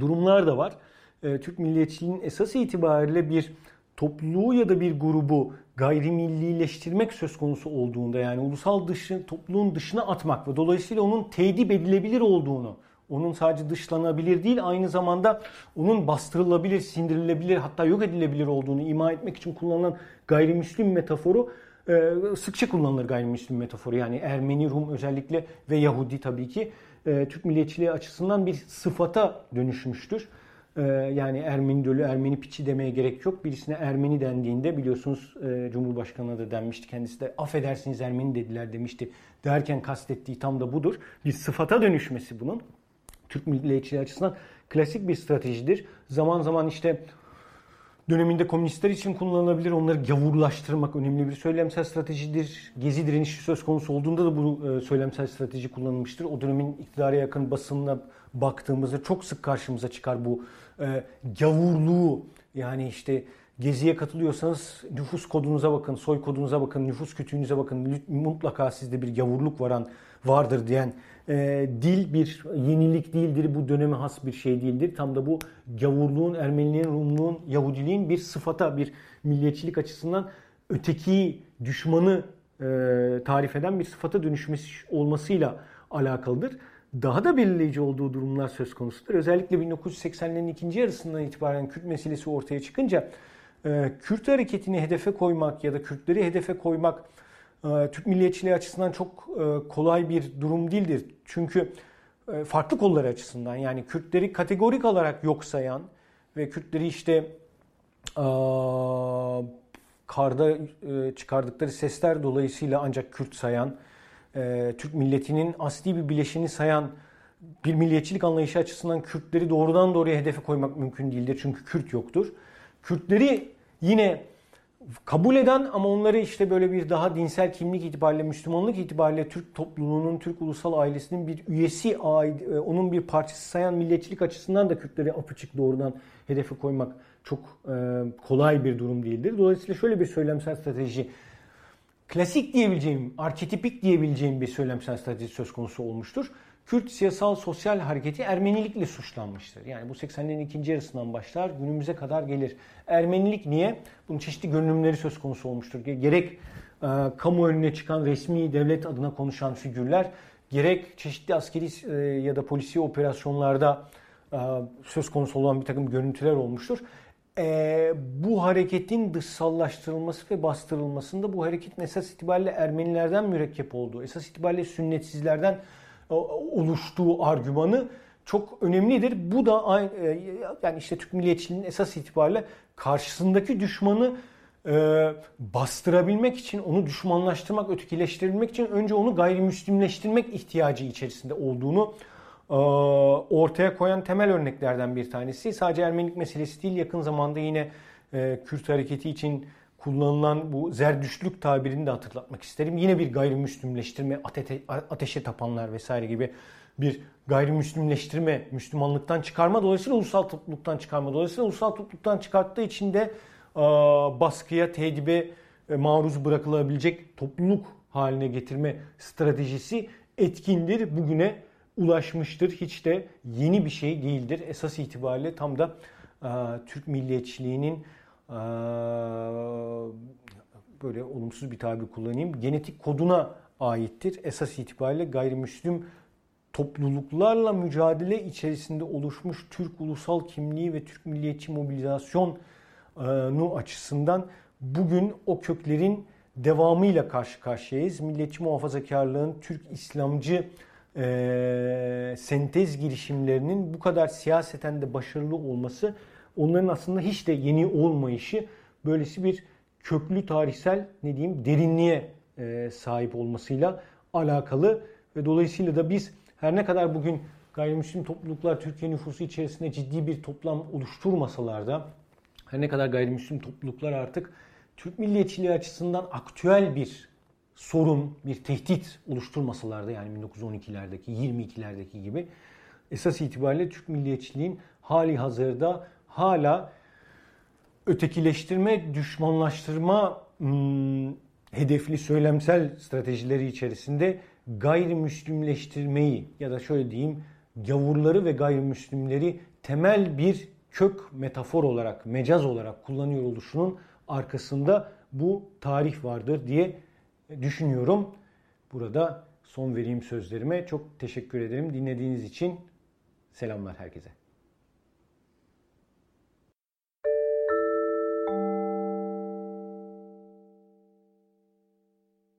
durumlar da var. E, Türk milliyetçiliğinin esas itibariyle bir topluluğu ya da bir grubu gayrimillileştirmek söz konusu olduğunda yani ulusal dışı, topluluğun dışına atmak ve dolayısıyla onun tedip edilebilir olduğunu, onun sadece dışlanabilir değil aynı zamanda onun bastırılabilir, sindirilebilir hatta yok edilebilir olduğunu ima etmek için kullanılan gayrimüslim metaforu e, sıkça kullanılır gayrimüslim metaforu. Yani Ermeni, Rum özellikle ve Yahudi tabii ki e, Türk milliyetçiliği açısından bir sıfata dönüşmüştür. Ee, yani Ermeni dölü, Ermeni piçi demeye gerek yok. Birisine Ermeni dendiğinde biliyorsunuz e, Cumhurbaşkanı'na da denmişti. Kendisi de affedersiniz Ermeni dediler demişti. Derken kastettiği tam da budur. Bir sıfata dönüşmesi bunun. Türk milliyetçiliği açısından klasik bir stratejidir. Zaman zaman işte döneminde komünistler için kullanılabilir. Onları gavurlaştırmak önemli bir söylemsel stratejidir. Gezi direnişi söz konusu olduğunda da bu e, söylemsel strateji kullanılmıştır. O dönemin iktidara yakın basınına baktığımızda çok sık karşımıza çıkar bu e, gavurluğu. Yani işte geziye katılıyorsanız nüfus kodunuza bakın, soy kodunuza bakın, nüfus kütüğünüze bakın. Mutlaka sizde bir gavurluk varan vardır diyen e, dil bir yenilik değildir. Bu döneme has bir şey değildir. Tam da bu gavurluğun, Ermeniliğin, Rumluğun, Yahudiliğin bir sıfata, bir milliyetçilik açısından öteki düşmanı e, tarif eden bir sıfata dönüşmesi olmasıyla alakalıdır. Daha da belirleyici olduğu durumlar söz konusudur. Özellikle 1980'lerin ikinci yarısından itibaren Kürt meselesi ortaya çıkınca e, Kürt hareketini hedefe koymak ya da Kürtleri hedefe koymak e, Türk milliyetçiliği açısından çok e, kolay bir durum değildir. Çünkü farklı kolları açısından yani Kürtleri kategorik olarak yok sayan ve Kürtleri işte karda çıkardıkları sesler dolayısıyla ancak Kürt sayan, Türk milletinin asli bir bileşini sayan bir milliyetçilik anlayışı açısından Kürtleri doğrudan doğruya hedefe koymak mümkün değildir. Çünkü Kürt yoktur. Kürtleri yine kabul eden ama onları işte böyle bir daha dinsel kimlik itibariyle, Müslümanlık itibariyle Türk topluluğunun, Türk ulusal ailesinin bir üyesi, e, onun bir parçası sayan milliyetçilik açısından da Kürtleri apaçık doğrudan hedefe koymak çok e, kolay bir durum değildir. Dolayısıyla şöyle bir söylemsel strateji, klasik diyebileceğim, arketipik diyebileceğim bir söylemsel strateji söz konusu olmuştur. Kürt siyasal sosyal hareketi Ermenilikle suçlanmıştır. Yani bu 80'lerin ikinci yarısından başlar günümüze kadar gelir. Ermenilik niye? Bunun çeşitli görünümleri söz konusu olmuştur. Gerek e, kamu önüne çıkan resmi devlet adına konuşan figürler, gerek çeşitli askeri e, ya da polisi operasyonlarda e, söz konusu olan bir takım görüntüler olmuştur. E, bu hareketin dışsallaştırılması ve bastırılmasında bu hareketin esas itibariyle Ermenilerden mürekkep olduğu, esas itibariyle sünnetsizlerden oluştuğu argümanı çok önemlidir. Bu da e, yani işte Türk milliyetçiliğinin esas itibariyle karşısındaki düşmanı e, bastırabilmek için, onu düşmanlaştırmak, ötekileştirebilmek için önce onu gayrimüslimleştirmek ihtiyacı içerisinde olduğunu e, ortaya koyan temel örneklerden bir tanesi. Sadece Ermenilik meselesi değil, yakın zamanda yine Kürt hareketi için kullanılan bu zerdüşlük tabirini de hatırlatmak isterim. Yine bir gayrimüslimleştirme, ateşe tapanlar vesaire gibi bir gayrimüslimleştirme, Müslümanlıktan çıkarma, dolayısıyla ulusal topluluktan çıkarma. Dolayısıyla ulusal topluluktan çıkarttığı için de e, baskıya, tedibe e, maruz bırakılabilecek topluluk haline getirme stratejisi etkindir. Bugüne ulaşmıştır. Hiç de yeni bir şey değildir. Esas itibariyle tam da e, Türk milliyetçiliğinin böyle olumsuz bir tabir kullanayım. Genetik koduna aittir. Esas itibariyle gayrimüslim topluluklarla mücadele içerisinde oluşmuş Türk ulusal kimliği ve Türk milliyetçi mobilizasyonu açısından bugün o köklerin devamıyla karşı karşıyayız. Milliyetçi muhafazakarlığın Türk İslamcı e, sentez girişimlerinin bu kadar siyaseten de başarılı olması onların aslında hiç de yeni olmayışı böylesi bir köklü tarihsel ne diyeyim derinliğe e, sahip olmasıyla alakalı. Ve dolayısıyla da biz her ne kadar bugün gayrimüslim topluluklar Türkiye nüfusu içerisinde ciddi bir toplam oluşturmasalar da her ne kadar gayrimüslim topluluklar artık Türk milliyetçiliği açısından aktüel bir sorun, bir tehdit oluşturmasalar yani 1912'lerdeki, 22'lerdeki gibi esas itibariyle Türk milliyetçiliğin hali hazırda hala ötekileştirme, düşmanlaştırma hmm, hedefli söylemsel stratejileri içerisinde gayrimüslimleştirmeyi ya da şöyle diyeyim gavurları ve gayrimüslimleri temel bir kök metafor olarak, mecaz olarak kullanıyor oluşunun arkasında bu tarih vardır diye düşünüyorum. Burada son vereyim sözlerime. Çok teşekkür ederim. Dinlediğiniz için selamlar herkese.